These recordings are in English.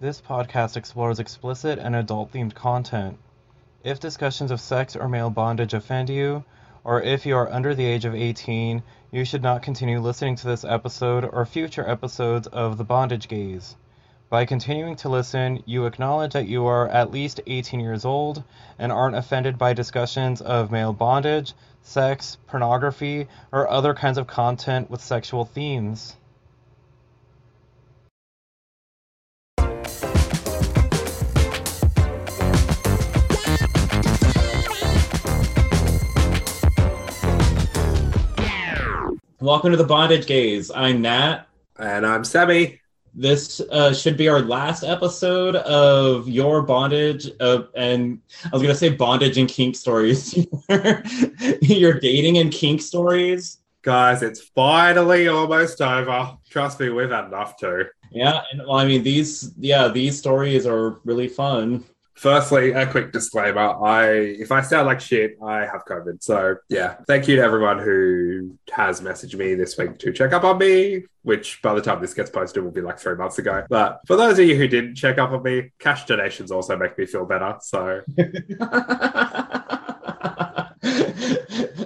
This podcast explores explicit and adult themed content. If discussions of sex or male bondage offend you, or if you are under the age of 18, you should not continue listening to this episode or future episodes of The Bondage Gaze. By continuing to listen, you acknowledge that you are at least 18 years old and aren't offended by discussions of male bondage, sex, pornography, or other kinds of content with sexual themes. Welcome to the Bondage Gaze. I'm Nat. And I'm Sammy. This uh, should be our last episode of your bondage of, and I was gonna say bondage and kink stories. your dating and kink stories, guys. It's finally almost over. Trust me, we've had enough too. Yeah, and well, I mean these, yeah, these stories are really fun. Firstly, a quick disclaimer. I if I sound like shit, I have COVID. So yeah, thank you to everyone who has messaged me this week to check up on me, which by the time this gets posted will be like three months ago. But for those of you who didn't check up on me, cash donations also make me feel better. So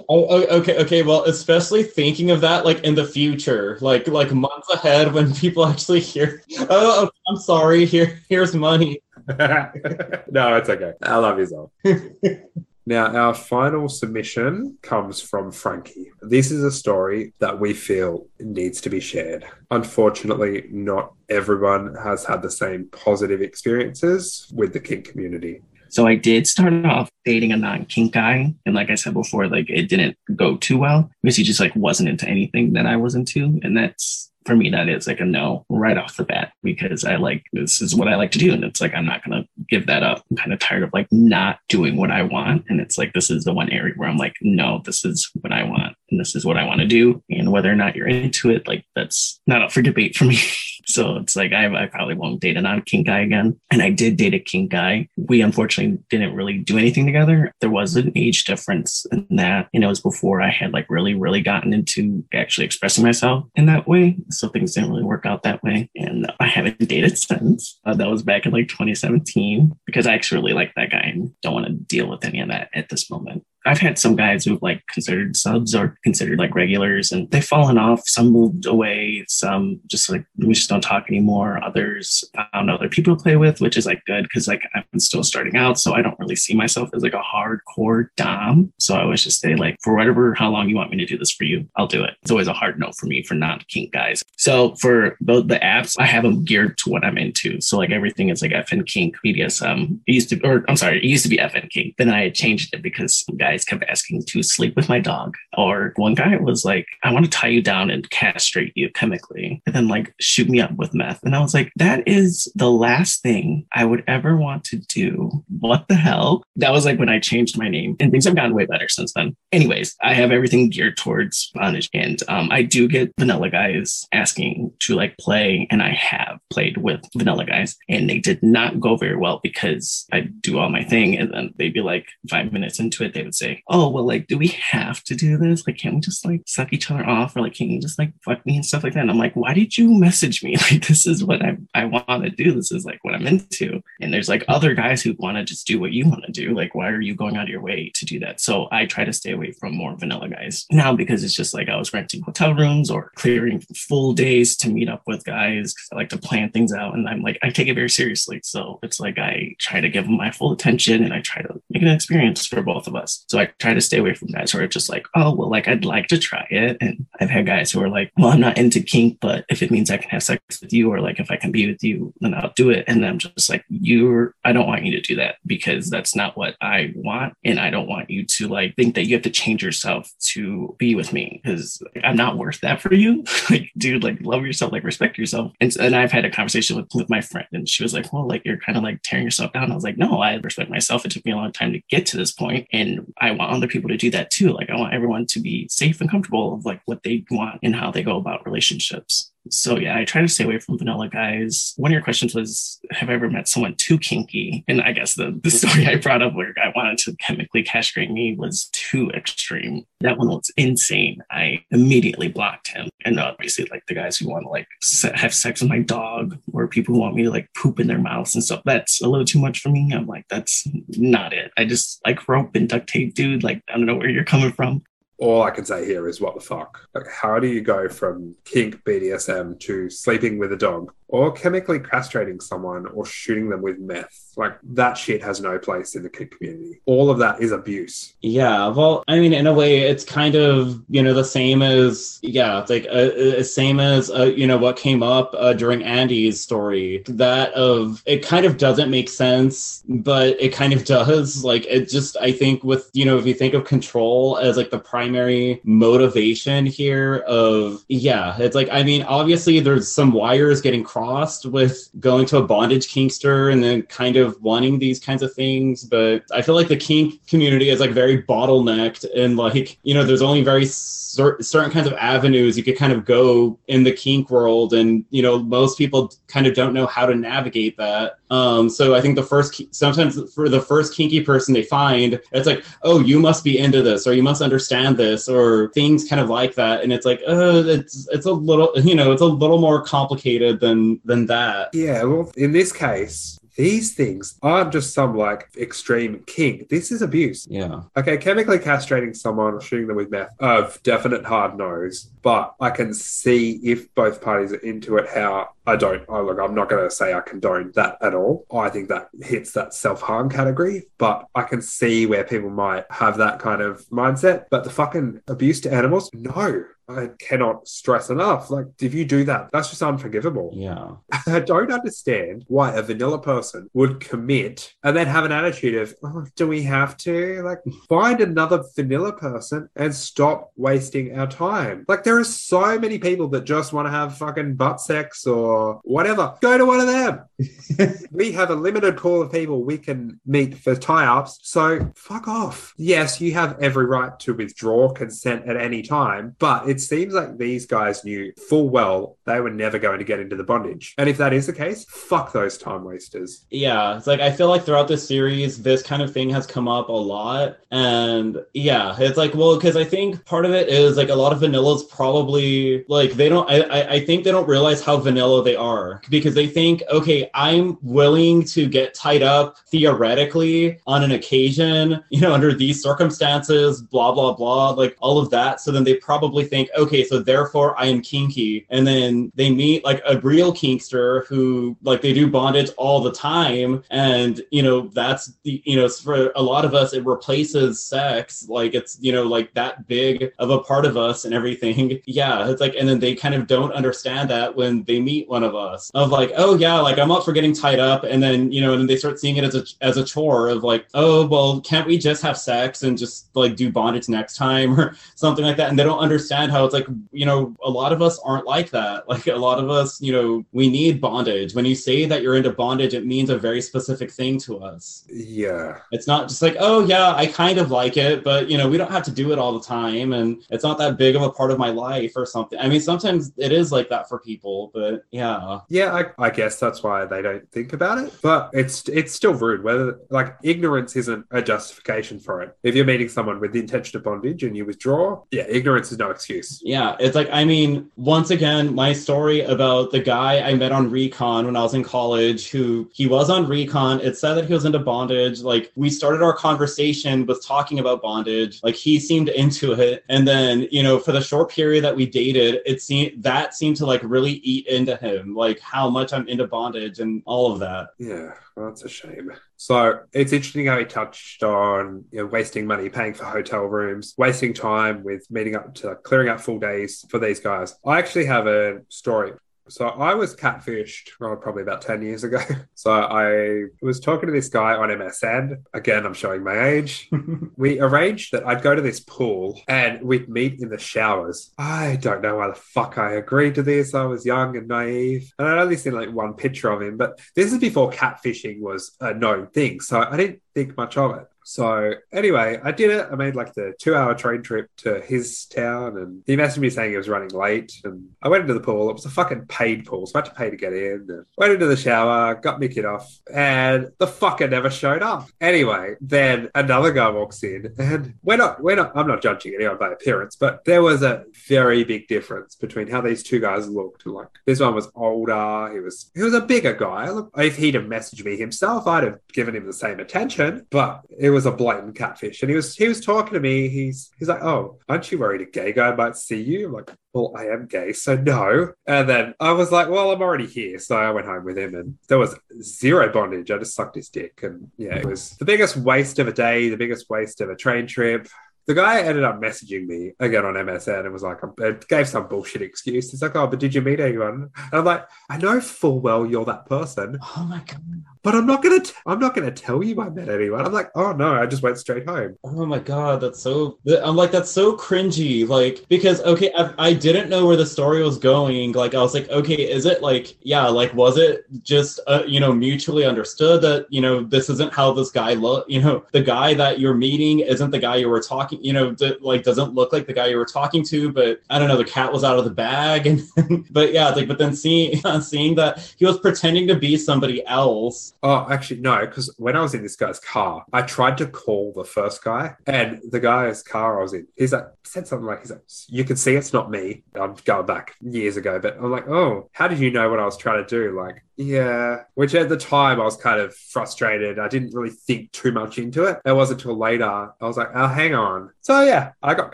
Oh, oh, okay, okay. Well, especially thinking of that, like in the future, like like months ahead, when people actually hear, oh, I'm sorry, here, here's money. no, it's okay. I love you, Zol. Now, our final submission comes from Frankie. This is a story that we feel needs to be shared. Unfortunately, not everyone has had the same positive experiences with the kink community. So I did start off dating a non-kink guy. And like I said before, like it didn't go too well because he just like wasn't into anything that I was into. And that's for me, that is like a no right off the bat because I like this is what I like to do. And it's like, I'm not going to give that up. I'm kind of tired of like not doing what I want. And it's like, this is the one area where I'm like, no, this is what I want. And this is what I want to do. And whether or not you're into it, like that's not up for debate for me. so it's like, I, I probably won't date a non kink guy again. And I did date a kink guy. We unfortunately didn't really do anything together. There was an age difference in that. And it was before I had like really, really gotten into actually expressing myself in that way so things didn't really work out that way. And I haven't dated since. Uh, that was back in like 2017 because I actually really like that guy and don't want to deal with any of that at this moment. I've had some guys who've like considered subs or considered like regulars and they've fallen off. Some moved away. Some just like, we just don't talk anymore. Others found other people to play with, which is like good because like I'm still starting out. So I don't really see myself as like a hardcore Dom. So I always just say like, for whatever, how long you want me to do this for you, I'll do it. It's always a hard no for me for non kink guys. So for both the apps, I have them geared to what I'm into. So like everything is like FN kink, BDSM. It used to, or I'm sorry, it used to be FN kink. Then I changed it because guys guys kept asking to sleep with my dog. Or one guy was like, I want to tie you down and castrate you chemically and then like shoot me up with meth. And I was like, that is the last thing I would ever want to do. What the hell? That was like when I changed my name and things have gotten way better since then. Anyways, I have everything geared towards bondage and um, I do get vanilla guys asking to like play and I have played with vanilla guys and they did not go very well because I do all my thing and then they'd be like five minutes into it, they would say, say, oh, well, like, do we have to do this? Like, can't we just like suck each other off or like, can you just like fuck me and stuff like that? And I'm like, why did you message me? Like, this is what I, I want to do. This is like what I'm into. And there's like other guys who want to just do what you want to do. Like, why are you going out of your way to do that? So I try to stay away from more vanilla guys now because it's just like I was renting hotel rooms or clearing full days to meet up with guys because I like to plan things out. And I'm like, I take it very seriously. So it's like I try to give them my full attention and I try to make an experience for both of us. So so I try to stay away from guys who are just like, oh, well, like I'd like to try it. And I've had guys who are like, well, I'm not into kink, but if it means I can have sex with you or like if I can be with you, then I'll do it. And I'm just like, you're, I don't want you to do that because that's not what I want. And I don't want you to like think that you have to change yourself to be with me because I'm not worth that for you. like, dude, like love yourself, like respect yourself. And, and I've had a conversation with, with my friend and she was like, well, like you're kind of like tearing yourself down. I was like, no, I respect myself. It took me a long time to get to this point and I want other people to do that too. Like I want everyone to be safe and comfortable of like what they want and how they go about relationships. So yeah, I try to stay away from vanilla guys. One of your questions was, have I ever met someone too kinky? And I guess the, the story I brought up where guy wanted to chemically castrate me was too extreme. That one was insane. I immediately blocked him. And obviously, like the guys who want to like have sex with my dog, or people who want me to like poop in their mouths and stuff. That's a little too much for me. I'm like, that's not it. I just like rope and duct tape, dude. Like I don't know where you're coming from all I can say here is what the fuck. Like, how do you go from kink BDSM to sleeping with a dog or chemically castrating someone or shooting them with meth? Like, that shit has no place in the kid community. All of that is abuse. Yeah. Well, I mean, in a way, it's kind of, you know, the same as, yeah, it's like, uh, uh, same as, uh, you know, what came up uh, during Andy's story. That of, it kind of doesn't make sense, but it kind of does. Like, it just, I think with, you know, if you think of control as like the primary motivation here of, yeah, it's like, I mean, obviously there's some wires getting crossed with going to a bondage kinkster and then kind of wanting these kinds of things. But I feel like the kink community is like very bottlenecked and like, you know, there's only very cer- certain kinds of avenues you could kind of go in the kink world. And, you know, most people kind of don't know how to navigate that. Um, so I think the first, sometimes for the first kinky person they find, it's like, oh, you must be into this, or you must understand this, or things kind of like that. And it's like, uh, it's it's a little, you know, it's a little more complicated than than that. Yeah. Well, in this case, these things aren't just some like extreme kink. This is abuse. Yeah. Okay, chemically castrating someone or shooting them with meth of definite hard nose, but I can see if both parties are into it how I don't. Oh, look, I'm not going to say I condone that at all. I think that hits that self harm category, but I can see where people might have that kind of mindset. But the fucking abuse to animals, no. I cannot stress enough. Like, if you do that, that's just unforgivable. Yeah. I don't understand why a vanilla person would commit and then have an attitude of, oh, do we have to? Like, find another vanilla person and stop wasting our time. Like, there are so many people that just want to have fucking butt sex or whatever. Go to one of them. we have a limited pool of people we can meet for tie ups. So fuck off. Yes, you have every right to withdraw consent at any time, but it seems like these guys knew full well they were never going to get into the bondage. And if that is the case, fuck those time wasters. Yeah, it's like I feel like throughout this series, this kind of thing has come up a lot. And yeah, it's like, well, because I think part of it is like a lot of vanillas probably like they don't, I, I, think they don't realize how vanilla they are because they think, okay, I'm willing to get tied up theoretically on an occasion, you know, under these circumstances, blah, blah, blah, like all of that. So then they probably think, okay, so therefore I am kinky. And then they meet like a real kinkster who like they do bondage all the time. And, you know, that's the, you know, for a lot of us, it replaces sex. Like it's, you know, like that big of a part of us and everything. Yeah. It's like, and then they kind of don't understand that when they meet one of us of like, oh yeah, like I'm up for getting tied up. And then, you know, and then they start seeing it as a, as a chore of like, oh, well, can't we just have sex and just like do bondage next time or something like that? And they don't understand how it's like, you know, a lot of us aren't like that. Like a lot of us, you know, we need bondage. When you say that you're into bondage, it means a very specific thing to us. Yeah. It's not just like, oh yeah, I kind of like it, but you know, we don't have to do it all the time and it's not that big of a part of my life or something. I mean, sometimes it is like that for people, but yeah. Yeah, I, I guess that's why they don't think about it. But it's it's still rude. Whether like ignorance isn't a justification for it. If you're meeting someone with the intention of bondage and you withdraw, yeah, ignorance is no excuse. Yeah, it's like I mean, once again, my story about the guy I met on Recon when I was in college, who he was on Recon. It said that he was into bondage. Like we started our conversation with talking about bondage. Like he seemed into it, and then you know, for the short period that we dated, it seemed that seemed to like really eat into him, like how much I'm into bondage and all of that. Yeah, well, that's a shame. So it's interesting how he touched on you know, wasting money, paying for hotel rooms, wasting time with meeting up to clearing out full days for these guys. I actually have a story. So I was catfished oh, probably about 10 years ago. So I was talking to this guy on MSN. Again, I'm showing my age. we arranged that I'd go to this pool and we'd meet in the showers. I don't know why the fuck I agreed to this. I was young and naive. And I'd only seen like one picture of him, but this is before catfishing was a known thing. So I didn't think much of it. So anyway, I did it. I made like the two hour train trip to his town and he messaged me saying he was running late. And I went into the pool. It was a fucking paid pool. So I had to pay to get in. And went into the shower, got my off, and the fucker never showed up. Anyway, then another guy walks in and we're not, we're not, I'm not judging anyone by appearance, but there was a very big difference between how these two guys looked. Like this one was older. He was, he was a bigger guy. If he'd have messaged me himself, I'd have given him the same attention, but it was a blatant catfish. And he was, he was talking to me. He's, he's like, Oh, aren't you worried a gay guy might see you? I'm like, well, I am gay, so no. And then I was like, well, I'm already here. So I went home with him and there was zero bondage. I just sucked his dick. And yeah, it was the biggest waste of a day, the biggest waste of a train trip. The guy ended up messaging me again on MSN and was like, it gave some bullshit excuse. He's like, oh, but did you meet anyone? And I'm like, I know full well you're that person. Oh my god. But I'm not gonna. T- I'm not gonna tell you I met anyone. I'm like, oh no, I just went straight home. Oh my god, that's so. I'm like, that's so cringy. Like, because okay, I, I didn't know where the story was going. Like, I was like, okay, is it like, yeah, like, was it just, uh, you know, mutually understood that you know this isn't how this guy look. You know, the guy that you're meeting isn't the guy you were talking. You know, like doesn't look like the guy you were talking to. But I don't know, the cat was out of the bag. And but yeah, like, but then seeing uh, seeing that he was pretending to be somebody else Oh, actually, no, because when I was in this guy's car, I tried to call the first guy, and the guy's car I was in, he's like, said something like, he's like, you can see it's not me. I'm going back years ago, but I'm like, oh, how did you know what I was trying to do? Like, yeah, which at the time I was kind of frustrated. I didn't really think too much into it. It wasn't until later I was like, oh, hang on. So yeah, I got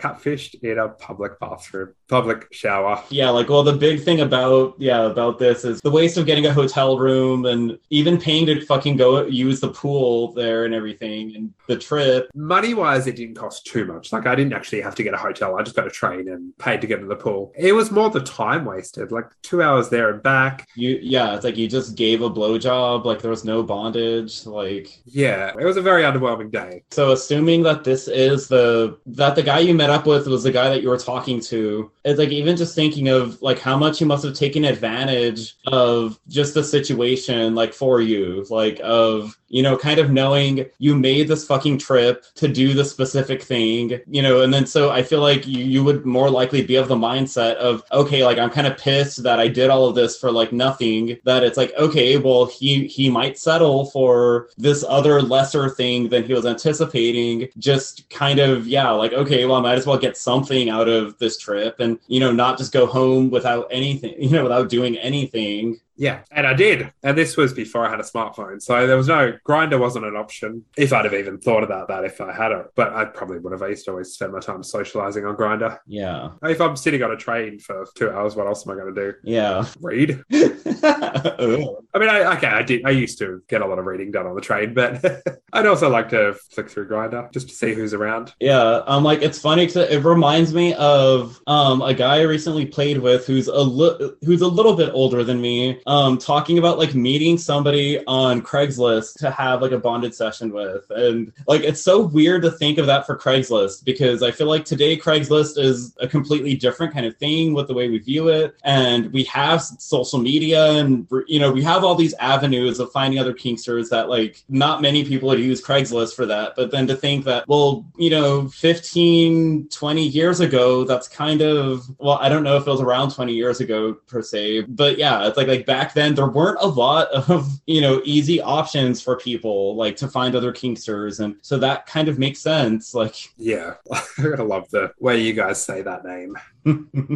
catfished in a public bathroom, public shower. Yeah, like well, the big thing about yeah about this is the waste of getting a hotel room and even paying to fucking go use the pool there and everything and the trip. Money wise, it didn't cost too much. Like I didn't actually have to get a hotel. I just got a train and paid to get to the pool. It was more the time wasted, like two hours there and back. You yeah, it's like you just gave a blowjob, like there was no bondage, like Yeah, it was a very underwhelming day. So assuming that this is the that the guy you met up with was the guy that you were talking to, it's like even just thinking of like how much he must have taken advantage of just the situation like for you, like of you know, kind of knowing you made this fucking trip to do the specific thing, you know, and then so I feel like you, you would more likely be of the mindset of, okay, like I'm kind of pissed that I did all of this for like nothing, that it's like, okay, well, he he might settle for this other lesser thing than he was anticipating, just kind of, yeah, like, okay, well, I might as well get something out of this trip and, you know, not just go home without anything, you know, without doing anything. Yeah, and I did. And this was before I had a smartphone. So there was no Grindr wasn't an option. If I'd have even thought about that if I had it. But I probably would have. I used to always spend my time socializing on Grindr. Yeah. If I'm sitting on a train for two hours, what else am I gonna do? Yeah. Read. I mean I okay, I did I used to get a lot of reading done on the train, but I'd also like to flick through Grindr just to see who's around. Yeah, um, like it's funny to it reminds me of um a guy I recently played with who's a li- who's a little bit older than me. Um, Um, talking about like meeting somebody on Craigslist to have like a bonded session with, and like it's so weird to think of that for Craigslist because I feel like today Craigslist is a completely different kind of thing with the way we view it, and we have social media and you know we have all these avenues of finding other kinksters that like not many people would use Craigslist for that, but then to think that well you know 15 20 years ago that's kind of well I don't know if it was around 20 years ago per se, but yeah it's like like back then there weren't a lot of you know easy options for people like to find other kinksters and so that kind of makes sense like Yeah. I love the way you guys say that name.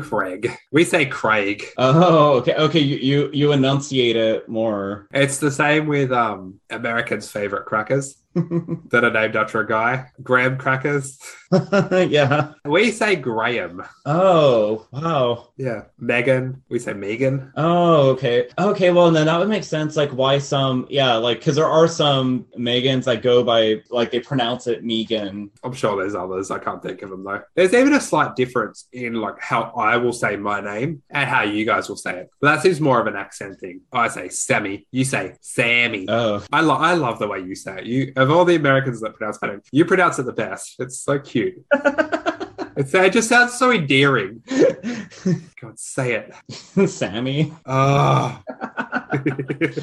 Craig. We say Craig. oh okay okay you, you you enunciate it more It's the same with um Americans' favorite crackers that are named after a guy. Graham crackers. yeah We say Graham. oh wow Yeah. Megan. We say Megan. Oh, okay. Okay, well, then that would make sense. Like, why some, yeah, like, because there are some Megans that go by, like, they pronounce it Megan. I'm sure there's others. I can't think of them though. There's even a slight difference in like how I will say my name and how you guys will say it. But that seems more of an accent thing. I say Sammy. You say Sammy. Oh, I, lo- I love the way you say it. You of all the Americans that pronounce my name, you pronounce it the best. It's so cute. it's, it just sounds so endearing. God, say it. Sammy. Oh,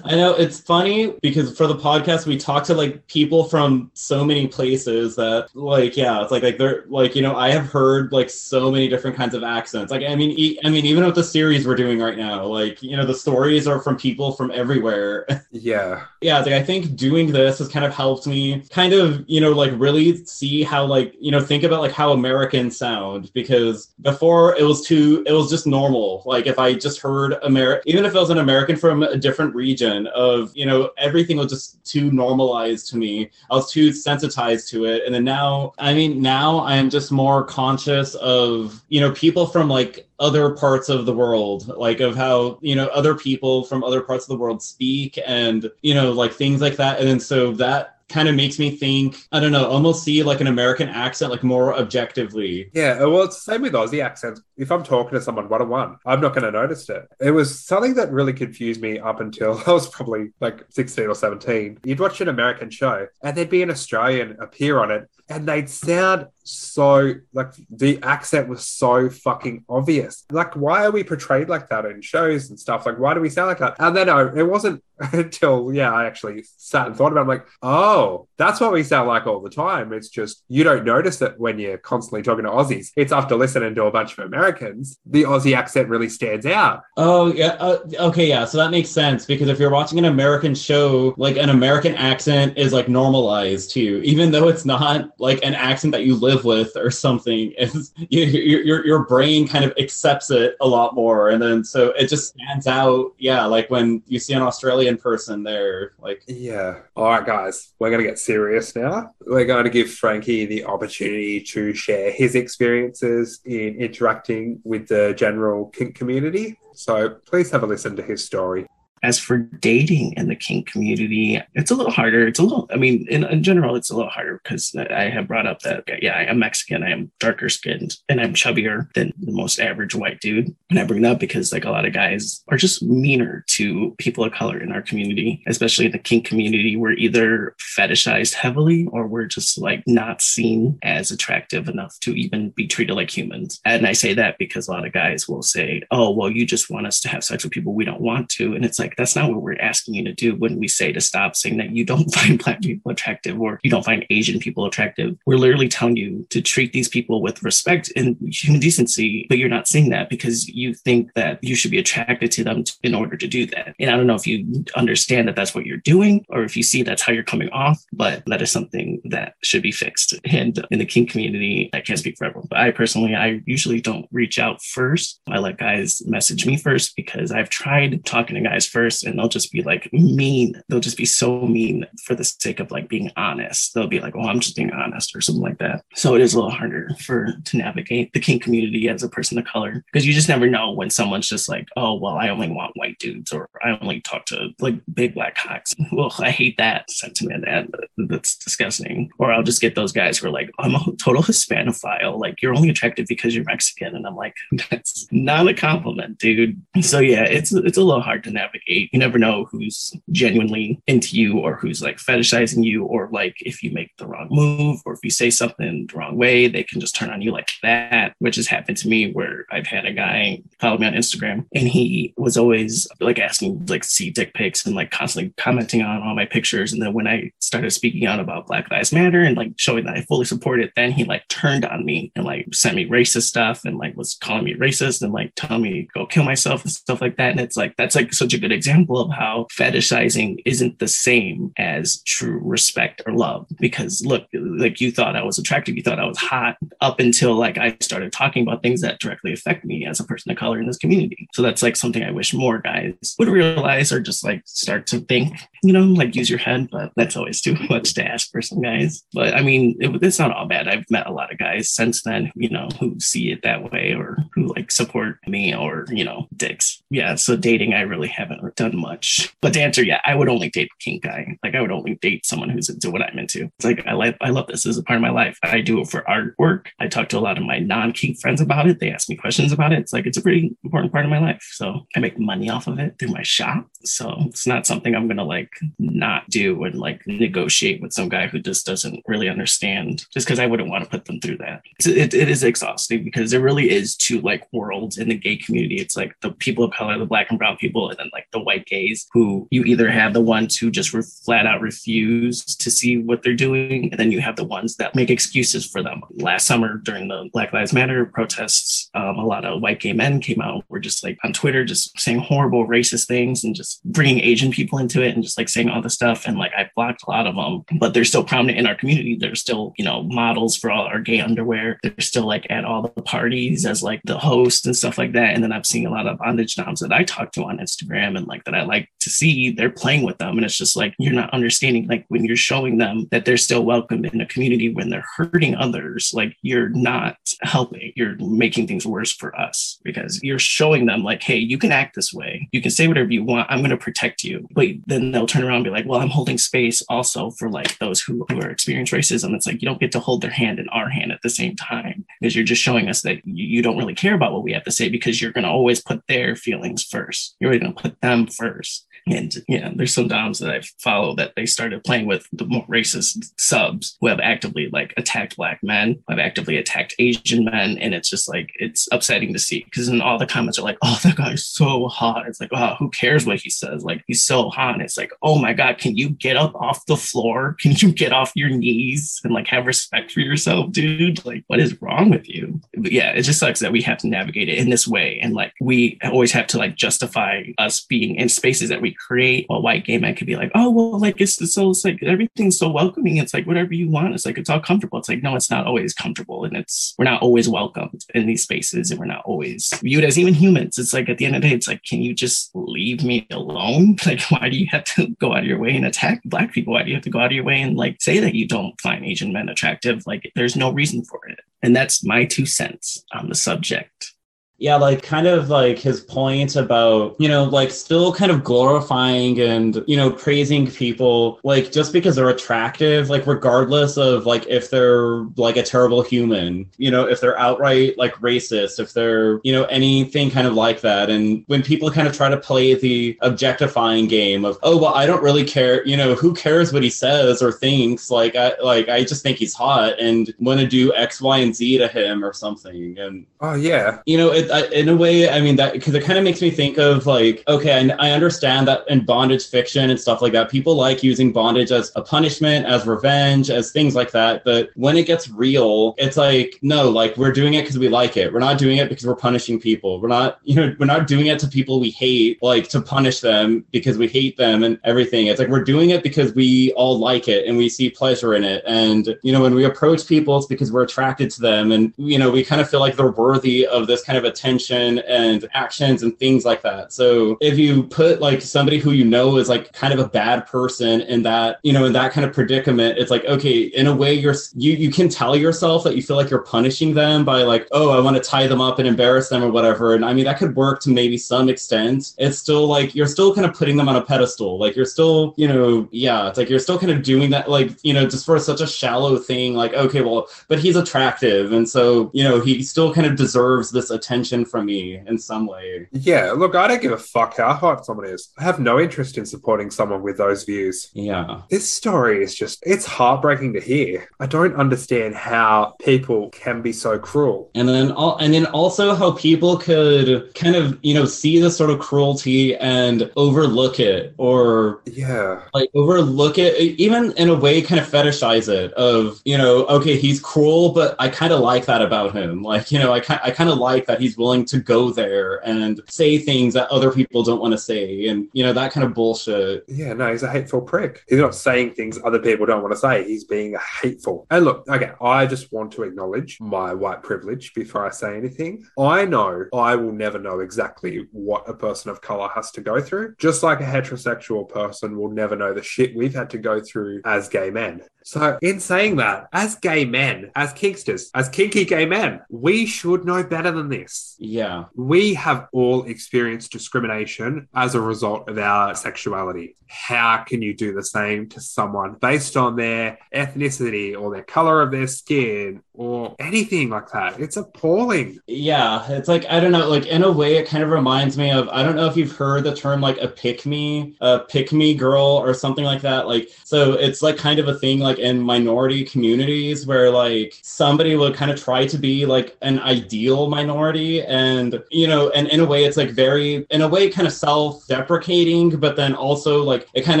I know it's funny because for the podcast we talk to like people from so many places that like yeah it's like like they're like you know I have heard like so many different kinds of accents like I mean e- I mean even with the series we're doing right now like you know the stories are from people from everywhere yeah yeah like I think doing this has kind of helped me kind of you know like really see how like you know think about like how Americans sound because before it was too it was just normal. Like if I just heard American even if it was an American from a different region of you know everything was just too normalized to me. I was too sensitized to it. And then now I mean now I'm just more conscious of you know people from like other parts of the world. Like of how you know other people from other parts of the world speak and you know like things like that. And then so that kind of makes me think i don't know almost see like an american accent like more objectively Yeah, uh, well, it's the same with Aussie accents. If I'm talking to someone one on one, I'm not going to notice it. It was something that really confused me up until I was probably like 16 or 17. You'd watch an American show and there'd be an Australian appear on it and they'd sound so like the accent was so fucking obvious. Like, why are we portrayed like that in shows and stuff? Like, why do we sound like that? And then I, it wasn't until, yeah, I actually sat and thought about it. I'm like, oh, that's what we sound like all the time. It's just you don't notice it when you're constantly talking to Aussies. It's after listening to a bunch of Americans, the Aussie accent really stands out. Oh yeah. Uh, okay, yeah. So that makes sense because if you're watching an American show, like an American accent is like normalized to you, even though it's not like an accent that you live with or something. It's you, your your your brain kind of accepts it a lot more, and then so it just stands out. Yeah, like when you see an Australian person there, like Yeah. All right, guys, we're going to get serious now. We're going to give Frankie the opportunity to share his experiences in interacting with the general kink community. So please have a listen to his story. As for dating in the kink community, it's a little harder. It's a little, I mean, in, in general, it's a little harder because I have brought up that, yeah, I am Mexican, I am darker skinned, and I'm chubbier than the most average white dude. And I bring that up because, like, a lot of guys are just meaner to people of color in our community, especially in the kink community. We're either fetishized heavily or we're just like not seen as attractive enough to even be treated like humans. And I say that because a lot of guys will say, oh, well, you just want us to have sex with people we don't want to. And it's like, that's not what we're asking you to do when we say to stop saying that you don't find black people attractive or you don't find Asian people attractive. We're literally telling you to treat these people with respect and human decency, but you're not seeing that because you think that you should be attracted to them in order to do that. And I don't know if you understand that that's what you're doing or if you see that's how you're coming off, but that is something that should be fixed. And in the kink community, I can't speak for everyone, but I personally, I usually don't reach out first. I let guys message me first because I've tried talking to guys first and they'll just be like mean. They'll just be so mean for the sake of like being honest. They'll be like, oh, I'm just being honest or something like that. So it is a little harder for to navigate the kink community as a person of color because you just never know when someone's just like, oh, well, I only want white dudes or I only talk to like big black cocks. Well, I hate that sentiment. That, that's disgusting. Or I'll just get those guys who are like, I'm a total Hispanophile. Like you're only attractive because you're Mexican. And I'm like, that's not a compliment, dude. So yeah, it's it's a little hard to navigate. You never know who's genuinely into you or who's like fetishizing you or like if you make the wrong move or if you say something the wrong way, they can just turn on you like that, which has happened to me where I've had a guy follow me on Instagram and he was always like asking like see dick pics and like constantly commenting on all my pictures. And then when I started speaking out about Black Lives Matter and like showing that I fully support it, then he like turned on me and like sent me racist stuff and like was calling me racist and like telling me go kill myself and stuff like that. And it's like that's like such a good example of how fetishizing isn't the same as true respect or love. Because look, like you thought I was attractive, you thought I was hot up until like I started talking about things that directly affect me as a person of color in this community. So that's like something I wish more guys would realize or just like start to think, you know, like use your head. But that's always too much to ask for some guys. But I mean, it, it's not all bad. I've met a lot of guys since then, you know, who see it that way or who like support me or, you know, dicks. Yeah. So dating, I really haven't done much. But to answer, yeah, I would only date a kink guy. Like I would only date someone who's into what I'm into. It's like I like I love this. This is a part of my life. I do it for artwork. I talk to a lot of my non-kink friends about it. They ask me questions about it. It's like it's a pretty important part of my life. So I make money off of it through my shop. So it's not something I'm gonna like not do and like negotiate with some guy who just doesn't really understand. Just because I wouldn't want to put them through that. It, it is exhausting because there really is two like worlds in the gay community. It's like the people of color, the black and brown people, and then like the white gays who you either have the ones who just re- flat out refuse to see what they're doing, and then you have the ones that make excuses for them. Last summer during the Black Lives Matter protests, um, a lot of white gay men came out. Were just like on Twitter, just saying horrible racist things and just bringing Asian people into it and just like saying all the stuff. And like I blocked a lot of them, but they're still prominent in our community. They're still you know models for all our gay underwear. They're still like at all the parties as like the host and stuff like that. And then I've seen a lot of bondage noms that I talk to on Instagram and like that I like to see. They're playing with them, and it's just like you're not understanding like when you're showing them that they're still welcome in a community when they're hurting others. Like you're not helping. You're making things worse for us because you're showing them like, hey, you can act this way. You can say whatever you want. I'm going to protect you. But then they'll turn around and be like, well, I'm holding space also for like those who, who are experiencing racism. It's like you don't get to hold their hand in our hand at the same time because you're just showing us that you, you don't really care about what we have to say because you're going to always put their feelings first. You're going to put them first. And yeah, there's some DOMs that I follow that they started playing with the more racist subs who have actively like attacked black men, have actively attacked Asian men. And it's just like, it's upsetting to see because then all the comments are like, oh, that guy's so hot. It's like, oh, who cares what says? Like, he's so hot. And it's like, oh my God, can you get up off the floor? Can you get off your knees and like have respect for yourself, dude? Like, what is wrong with you? But yeah, it just sucks that we have to navigate it in this way. And like, we always have to like justify us being in spaces that we create. While white gay men could be like, oh, well, like, it's, it's so, it's like everything's so welcoming. It's like whatever you want. It's like, it's all comfortable. It's like, no, it's not always comfortable. And it's, we're not always welcomed in these spaces and we're not always viewed as even humans. It's like, at the end of the day, it's like, can you just leave me alone? Like, why do you have to go out of your way and attack black people? Why do you have to go out of your way and like say that you don't find Asian men attractive? Like, there's no reason for it. And that's my two cents on the subject yeah like kind of like his point about you know like still kind of glorifying and you know praising people like just because they're attractive like regardless of like if they're like a terrible human you know if they're outright like racist if they're you know anything kind of like that. And when people kind of try to play the objectifying game of oh well i don't really care you know who cares what he says or thinks? Like i like i just think he's hot and want to do x y and z to him or something. And oh yeah. you know it In a way, I mean that because it kind of makes me think of like, okay, I, I understand that in bondage fiction and stuff like that, people like using bondage as a punishment, as revenge, as things like that. But when it gets real, it's like, no, like we're doing it because we like it. We're not doing it because we're punishing people. We're not, you know, we're not doing it to people we hate, like to punish them because we hate them and everything. It's like we're doing it because we all like it and we see pleasure in it. And you know, when we approach people, it's because we're attracted to them, and you know, we kind of feel like they're worthy of this kind of attention and actions and things like that. So if you put like somebody who you know is like kind of a bad person in that, you know, in that kind of predicament, it's like, okay, in a way you're you you can tell yourself that you feel like you're punishing them by like, oh, I want to tie them up and embarrass them or whatever. And I mean that could work to maybe some extent. It's still like you're still kind of putting them on a pedestal. Like you're still, you know, yeah, it's like you're still kind of doing that, like, you know, just for such a shallow thing, like, okay, well, but he's attractive. And so, you know, he still kind of deserves this attention from me in some way. Yeah, look, I don't give a fuck how hot someone is. I have no interest in supporting someone with those views. Yeah. This story is just, it's heartbreaking to hear. I don't understand how people can be so cruel. And then, all, and then also how people could kind of, you know, see this sort of cruelty and overlook it or, yeah, like overlook it, even in a way, kind of fetishize it of, you know, okay, he's cruel, but I kind of like that about him. Like, you know, I, I kind of like that he's willing to go there and say things that other people don't want to say and you know that kind of bullshit. Yeah no he's a hateful prick. He's not saying things other people don't want to say. He's being hateful. And look okay i just want to acknowledge hmm. my white privilege before i say anything. I know i will never know exactly what a person of color has to go through. Just like a heterosexual person will never know the shit we've had to go through as gay men So, in saying that, as gay men, as kinksters, as kinky gay men, we should know better than this. Yeah. We have all experienced discrimination as a result of our sexuality. How can you do the same to someone based on their ethnicity or their color of their skin or anything like that? It's appalling. Yeah, it's like I don't know, like in a way it kind of reminds me of I don't know if you've heard the term like a pick me, a pick me girl or something like that. Like so it's like kind of a thing like in minority communities where like somebody would kind of try to be like an ideal minority and you know, and in a way it's like very in a way kind of self-deprecating, but then also like it kind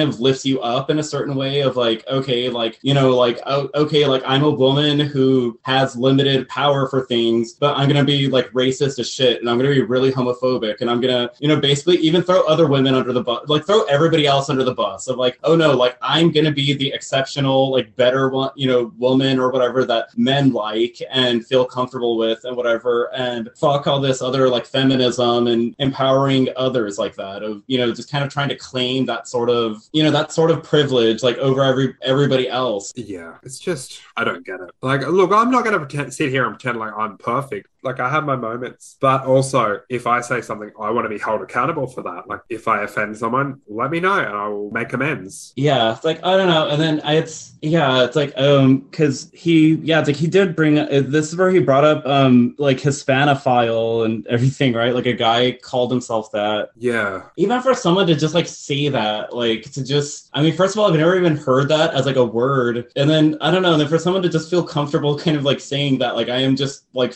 of lifts you up in a certain way of like, okay, like, you know, like oh, okay, like I'm a woman who has limited power for things, but I'm gonna be like racist as shit, and I'm gonna be really homophobic, and I'm gonna, you know, basically even throw other women under the bus, like throw everybody else under the bus of like, oh no, like I'm gonna be the exceptional, like better one, you know, woman or whatever that men like and feel comfortable with and whatever, and fuck all this other like feminism and empowering others like that of you know just kind of trying to claim that sort of you know that sort of privilege like over every everybody else. Yeah, it's just I don't get it. Like, look, I'm not to pretend, sit here and pretend like I'm perfect. Like, I have my moments, but also if I say something, I want to be held accountable for that. Like, if I offend someone, let me know and I will make amends. Yeah, it's like I don't know, and then it's yeah, it's like um, because he yeah, it's like he did bring uh, this is where he brought up um like Hispanophile and everything, right? Like a guy called himself that. Yeah, Even for someone to just like say that, like to just, I mean, first of all, I've never even heard that as like a word, and then I don't know, and then for someone to just feel comfortable, kind of like saying that, like I am just like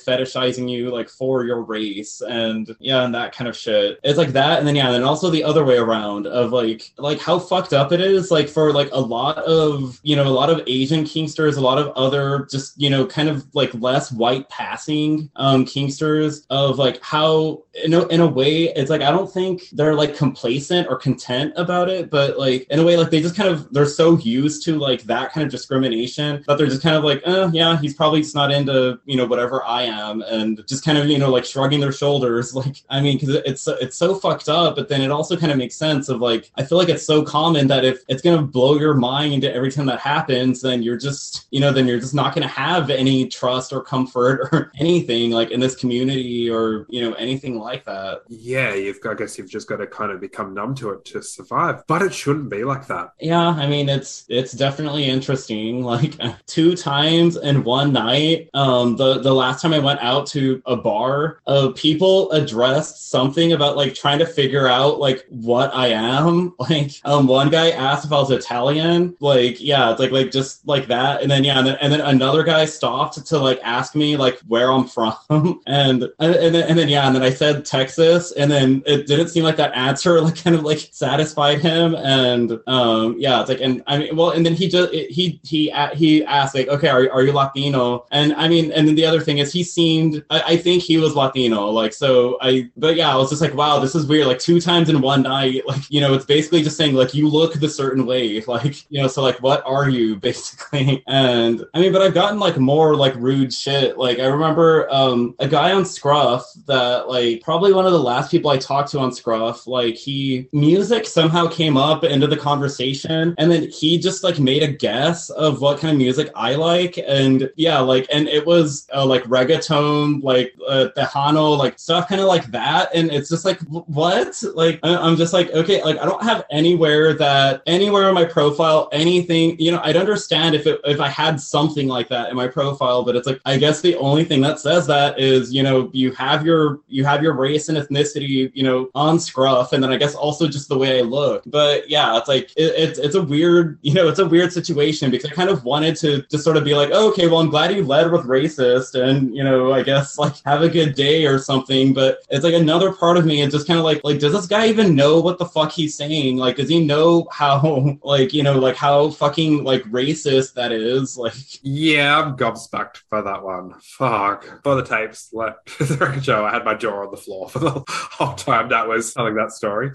you like for your race, and yeah, and that kind of shit. It's like that, and then yeah, and then also the other way around of like like how fucked up it is, like for like a lot of you know a lot of Asian kinksters, a lot of other just you know kind of like less white passing um kinksters of like how in a, in a way it's like I don't think they're like complacent or content about it, but like in a way like they just kind of they're so used to like that kind of discrimination that they're just kind of like, uh, yeah, he's probably just not into you know whatever I am, and just kind of you know like shrugging their shoulders. Like I mean, because it's so- it's so fucked up, but then it also kind of makes sense of like I feel like it's so common that if it's gonna blow your mind every time that happens, then you're just you know then you're just not gonna have any trust or comfort or anything like in this community or you know anything like that. yeah. You've got, I guess you've just got to kind of become numb to it to survive. But it shouldn't be like that. Yeah, I mean it's it's definitely interesting. Like two times in one night. Um, the the last time I went out to a bar, of people addressed something about like trying to figure out like what I am. Like, um, one guy asked if I was Italian. Like, yeah, it's like like just like that. And then yeah, and then, and then another guy stopped to like ask me like where I'm from, and and then, and then yeah, and then I said Texas, and then it didn't seem like that answer like kind of like satisfied him, and um yeah, it's like and I mean well, and then he just he he he asked like okay, are are you Latino? And I mean, and then the other thing is he seemed I, I think he was Latino, like so I but yeah, I was just like wow, this is weird, like two times in one night, like you know, it's basically just saying like you look the certain way, like you know, so like what are you basically? And I mean, but I've gotten like more like rude shit. Like I remember um a guy on Scruff that like probably one of the last people I talked to on Scruff, like he music somehow came up into the conversation and then he just like made a guess of what kind of music I like and yeah, like and it was uh, like reggaeton, like uh, Tejano, like stuff kind of like that and it's just like what? Like I'm just like okay, like I don't have anywhere that anywhere in my profile anything, you know, I'd understand if it if I had something like that in my profile, but it's like I guess the only thing that says that is, you know, you have your you have your race and ethnicity, you know, on scruff, and then I guess also just the way I look. But yeah, it's like it, it's it's a weird, you know, it's a weird situation because I kind of wanted to just sort of be like, oh, okay, well, I'm glad you led with racist, and you know, I guess like have a good day or something. But it's like another part of me is just kind of like, like, does this guy even know what the fuck he's saying? Like, does he know how, like, you know, like how fucking like racist that is? Like, Yeah, I'm gobsmacked by that one. Fuck. For the tapes, like the record show, I had my jaw on the floor for the whole time that was telling that story.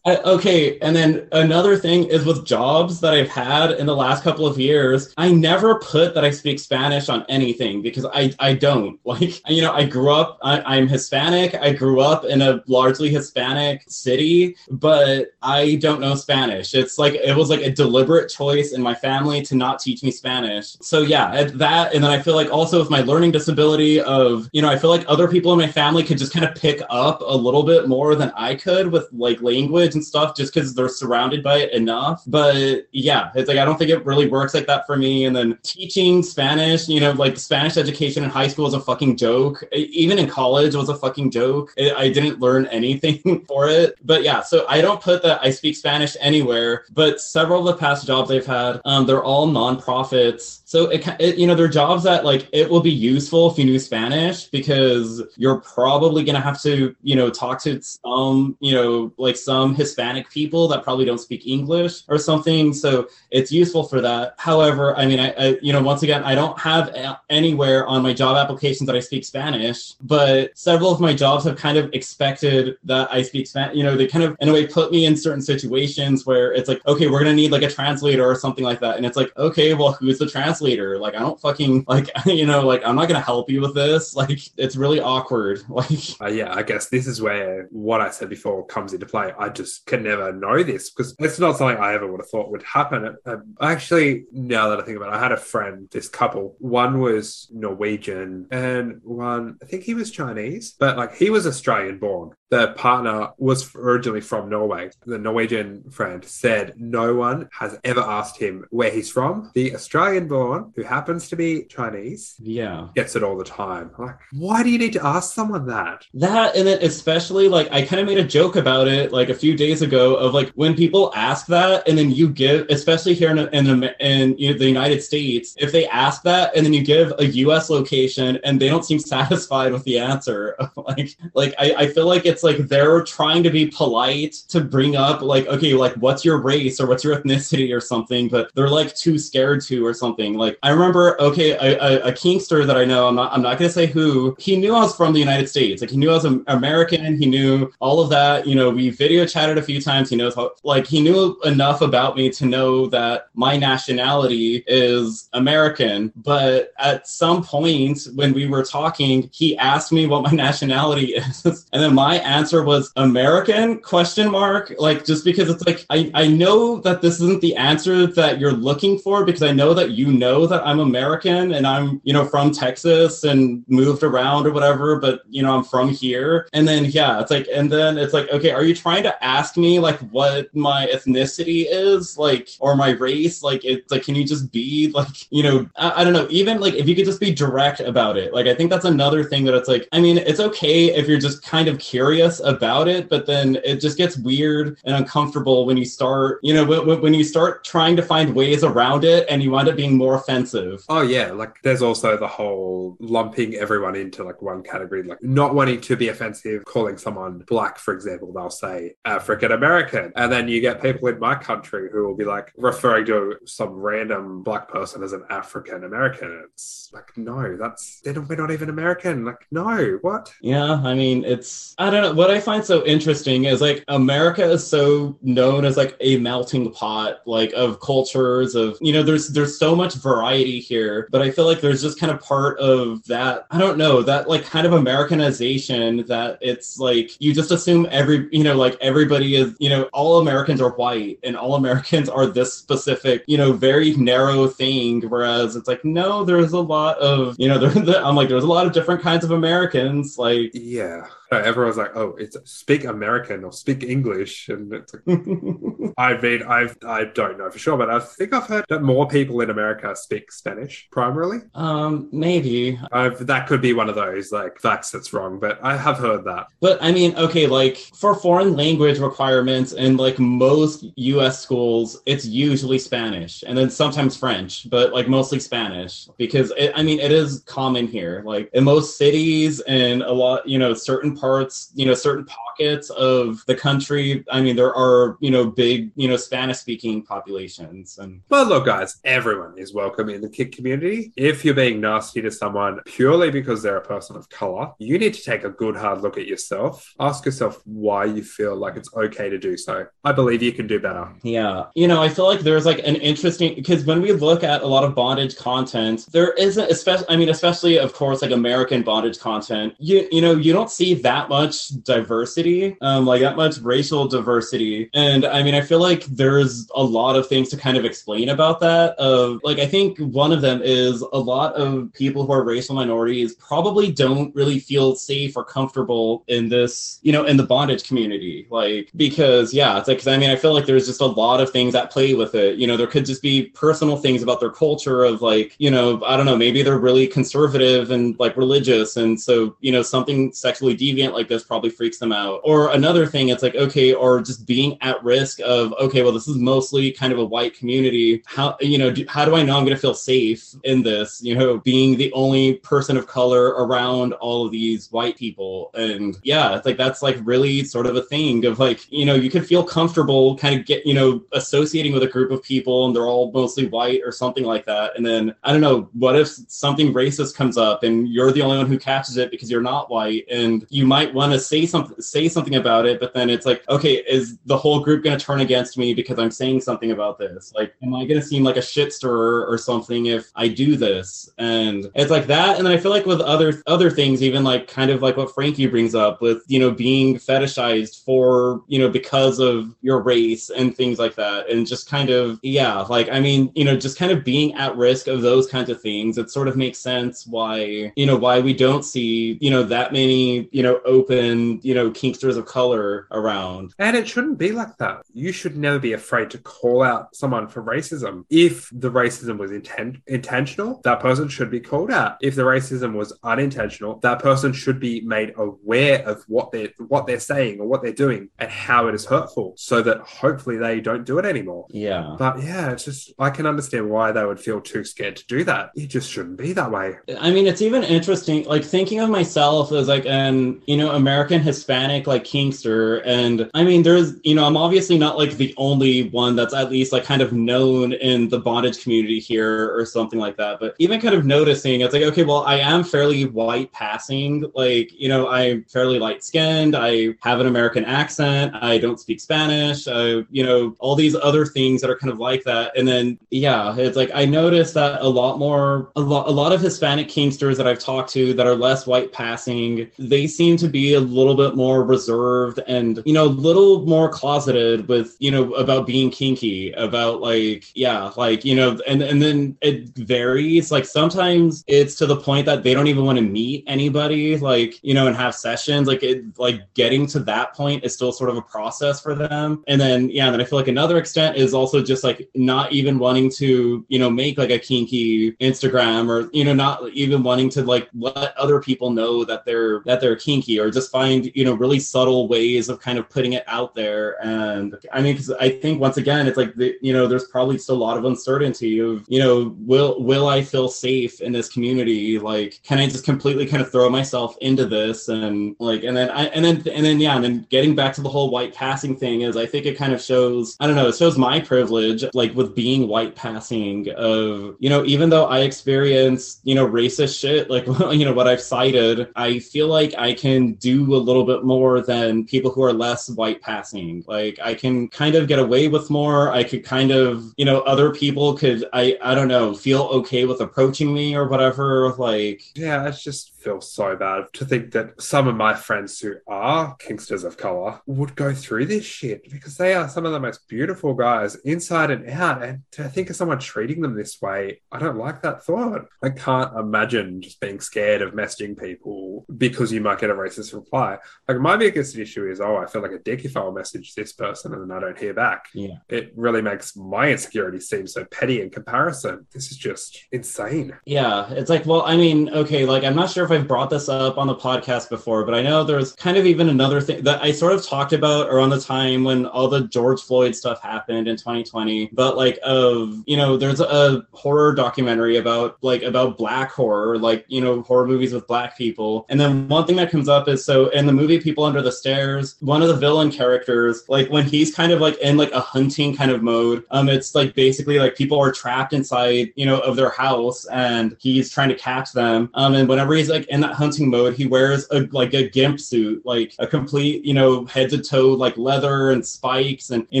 I- okay, and then another thing is with jobs that I've had in the last couple of years, I never put that I speak Spanish on anything because I I don't. Like, you know, I grew up, I, I'm Hispanic. I grew up in a largely Hispanic city, but I don't know Spanish. It's like, it was like a deliberate choice in my family to not teach me Spanish. So yeah, at that. And then I feel like also with my learning disability of, you know, I feel like other people in my family could just kind of pick up a little bit more than I could with like language and stuff just because they're surrounded by it enough. But yeah, it's like, I don't think it really works like that for me. And then teaching Spanish, you know, like Spanish education in high school was a fucking joke. Even in college, was a fucking joke. I didn't learn anything for it. But yeah, so I don't put that I speak Spanish anywhere. But several of the past jobs I've had, um, they're all nonprofits. So it, it, you know, they're jobs that like it will be useful if you knew Spanish because you're probably gonna have to, you know, talk to some, you know, like some Hispanic people that probably don't speak English or something. So it's useful for that. However, I mean, I, I you know, once again, I don't have anywhere on my job applications that I speak Spanish, but several of my jobs have kind of expected that I speak Spanish. You know, they kind of in a way put me in certain situations where it's like, okay, we're gonna need like a translator or something like that, and it's like, okay, well, who's the translator? Like, I don't fucking like, you know, like I'm not gonna help you with this. Like, it's really awkward. Like, uh, yeah, I guess this is where what I said before comes into play. I just can never know this because it's not something I ever would have thought would happen. Um, actually, now that I think about it, I had a friend, this couple. One was Norwegian and one, I think he was Chinese, but like he was Australian born the partner was originally from Norway. The Norwegian friend said no one has ever asked him where he's from. The Australian born, who happens to be Chinese, yeah, gets it all the time. Like, why do you need to ask someone that? That, and then especially like I kind of made a joke about it like a few days ago of like when people ask that and then you give, especially here in, in, in you know, the United States, if they ask that and then you give a US location and they don't seem satisfied with the answer, like, like I, I feel like it's it's like they're trying to be polite to bring up like okay like what's your race or what's your ethnicity or something but they're like too scared to or something. Like i remember okay a, a, a kinkster that i know i'm not i'm not gonna say who he knew i was from the united states. Like he knew i was american. He knew all of that. You know we video chatted a few times. He knows how like he knew enough about me to know that my nationality is american. But at some point when we were talking he asked me what my nationality is. And then my answer was American? Question mark? Like just because it's like I, I know that this isn't the answer that you're looking for because I know that you know that I'm American and I'm you know from Texas and moved around or whatever but you know I'm from here. And then yeah it's like and then it's like okay are you trying to ask me like what my ethnicity is like or my race? Like it's like can you just be like you know I, I don't know. Even like if you could just be direct about it. Like I think that's another thing that it's like I mean it's okay if you're just kind of curious about it, but then it just gets weird and uncomfortable when you start, you know, when, when you start trying to find ways around it and you wind up being more offensive. Oh, yeah. Like there's also the whole lumping everyone into like one category, like not wanting to be offensive, calling someone black, for example, they'll say African American. And then you get people in my country who will be like referring to some random black person as an African American. It's like, no, that's, they're not, we're not even American. Like, no, what? Yeah. I mean, it's, I don't know what I find so interesting is like America is so known as like a melting pot, like of cultures of you know, there's there's so much variety here, but I feel like there's just kind of part of that. I don't know that like kind of Americanization that it's like you just assume every you know like everybody is you know all Americans are white and all Americans are this specific you know very narrow thing, whereas it's like no, there's a lot of you know there, I'm like there's a lot of different kinds of Americans like yeah everyone's like, "Oh, it's speak American or speak English," and it's like, I mean, I've I don't know for sure, but I think I've heard that more people in America speak Spanish primarily. Um, maybe I've, that could be one of those like facts that's wrong, but I have heard that. But I mean, okay, like for foreign language requirements in like most U.S. schools, it's usually Spanish and then sometimes French, but like mostly Spanish because it, I mean, it is common here. Like in most cities and a lot, you know, certain parts, you know, certain pockets of the country, I mean, there are, you know, big, you know, Spanish speaking populations. And But look, guys, everyone is welcome in the kink community. If you're being nasty to someone purely because they're a person of color, you need to take a good hard look at yourself. Ask yourself why you feel like it's okay to do so. I believe you can do better. yeah, you know, I feel like there's like an interesting because when we look at a lot of bondage content, there isn't, especially, I mean, especially of course, like American bondage content, you, you know, you don't see that much diversity, um, like that much racial diversity. And I mean, I feel like there's a lot of things to kind of explain about that. Of like, I think one of them is a lot of people who are racial minorities probably don't really feel safe or comfortable in this, you know, in the bondage community. Like, because yeah, it's like, I mean, I feel like there's just a lot of things that play with it. You know, there could just be personal things about their culture of like, you know, I don't know, maybe they're really conservative and like religious. And so, you know, something sexually deviant like this probably freaks them out. Or another thing, it's like, okay, or just being at risk of, okay, well, this is mostly kind of a white community. How, you know, do, how do I know I'm going to feel safe in this, you know, being the only person of color around all of these white people? And yeah, it's like, that's like really sort of a thing of like, you know, you can feel comfortable kind of get, you know, associating with a group of people and they're all mostly white or something like that. And then I don't know, what if something racist comes up and you're the only one who catches it because you're not white and you might want to say something say something about it, but then it's like, okay, is the whole group going to turn against me because I'm saying something about this? Like, am I going to seem like a shit stirrer or something if I do this? And it's like that. And then I feel like with other other things, even like kind of like what Frankie brings up with you know being fetishized for you know because of your race and things like that, and just kind of yeah, like I mean you know just kind of being at risk of those kinds of things. It sort of makes sense why you know why we don't see you know that many you know open you know kinksters of color around. And it shouldn't be like that. You should never be afraid to call out someone for racism. If the racism was intent- intentional, that person should be called out. If the racism was unintentional, that person should be made aware of what they're what they're saying or what they're doing and how it is hurtful, so that hopefully they don't do it anymore. Yeah. But yeah, it's just I can understand why they would feel too scared to do that. It just shouldn't be that way. I mean, it's even interesting, like thinking of myself as like an, you know, American Hispanic, like Kinkster. And I mean, there's, you know, I'm obviously not like the only one that's at least like kind of known in the bondage community here or something like that. But even kind of noticing, it's like, okay, well, I am fairly white passing. Like, you know, I'm fairly light skinned. I have an American accent. I don't speak Spanish. I, you know, all these other things that are kind of like that. And then, yeah, it's like I noticed that a lot more, a lot, a lot of Hispanic Kinksters that I've talked to that are less white passing, they seem to be a little bit more reserved and, you know, a little more closeted with, you know, about being kinky, about like, yeah, like, you know, and, and then it varies. Like sometimes it's to the point that they don't even want to meet anybody, like, you know, and have sessions. Like it, like getting to that point is still sort of a process for them. And then, yeah, and then I feel like another extent is also just like not even wanting to, you know, make like a kinky Instagram or, you know, not even wanting to like let other people know that they're, that they're kinky or just find, you know, really subtle ways of kind of putting it out there. And I mean, cause I think once again, it's like, the, you know, there's probably still a lot of uncertainty of, you know, will, will I feel safe in this community? Like, can I just completely kind of throw myself into this? And like, and then I, and then, and then, yeah, and then getting back to the whole white passing thing is I think it kind of shows, I don't know, it shows my privilege, like with being white passing of, you know, even though I experience, you know, racist shit, like, you know, what I've cited, I feel like I can do a little bit more than people who are less white passing. Like, I can kind of get away with more. I could kind of, you know, other people could, I, I don't know, feel okay with approaching me or whatever. Like, Yeah, it's just feels so bad to think that some of my friends who are Kinksters of color would go through this shit because they are some of the most beautiful guys inside and out. And to think of someone treating them this way, I don't like that thought. I can't imagine just being scared of messaging people because you might get a racist reply. Like my biggest issue is, oh, I feel like a dick if I'll message this person and then I don't hear back. Yeah. It really makes my insecurity seem so petty in comparison. This is just insane. Yeah, it's like, well, I mean, okay, like I'm not sure if I've brought this up on the podcast before, but I know there's kind of even another thing that I sort of talked about around the time when all the George Floyd stuff happened in 2020. But like, of you know, there's a horror documentary about like about black horror, like you know, horror movies with black people. And then one thing that comes up is so in the movie People Under the Stairs, one of the villain characters, like when he's kind of like in like a hunting kind of mode, um, it's like basically like people are trapped inside, you know, of their house and he's trying to catch them. Um, and whenever he's like in that hunting mode, he wears a like a gimp suit, like a complete, you know, head to toe like leather and spikes and you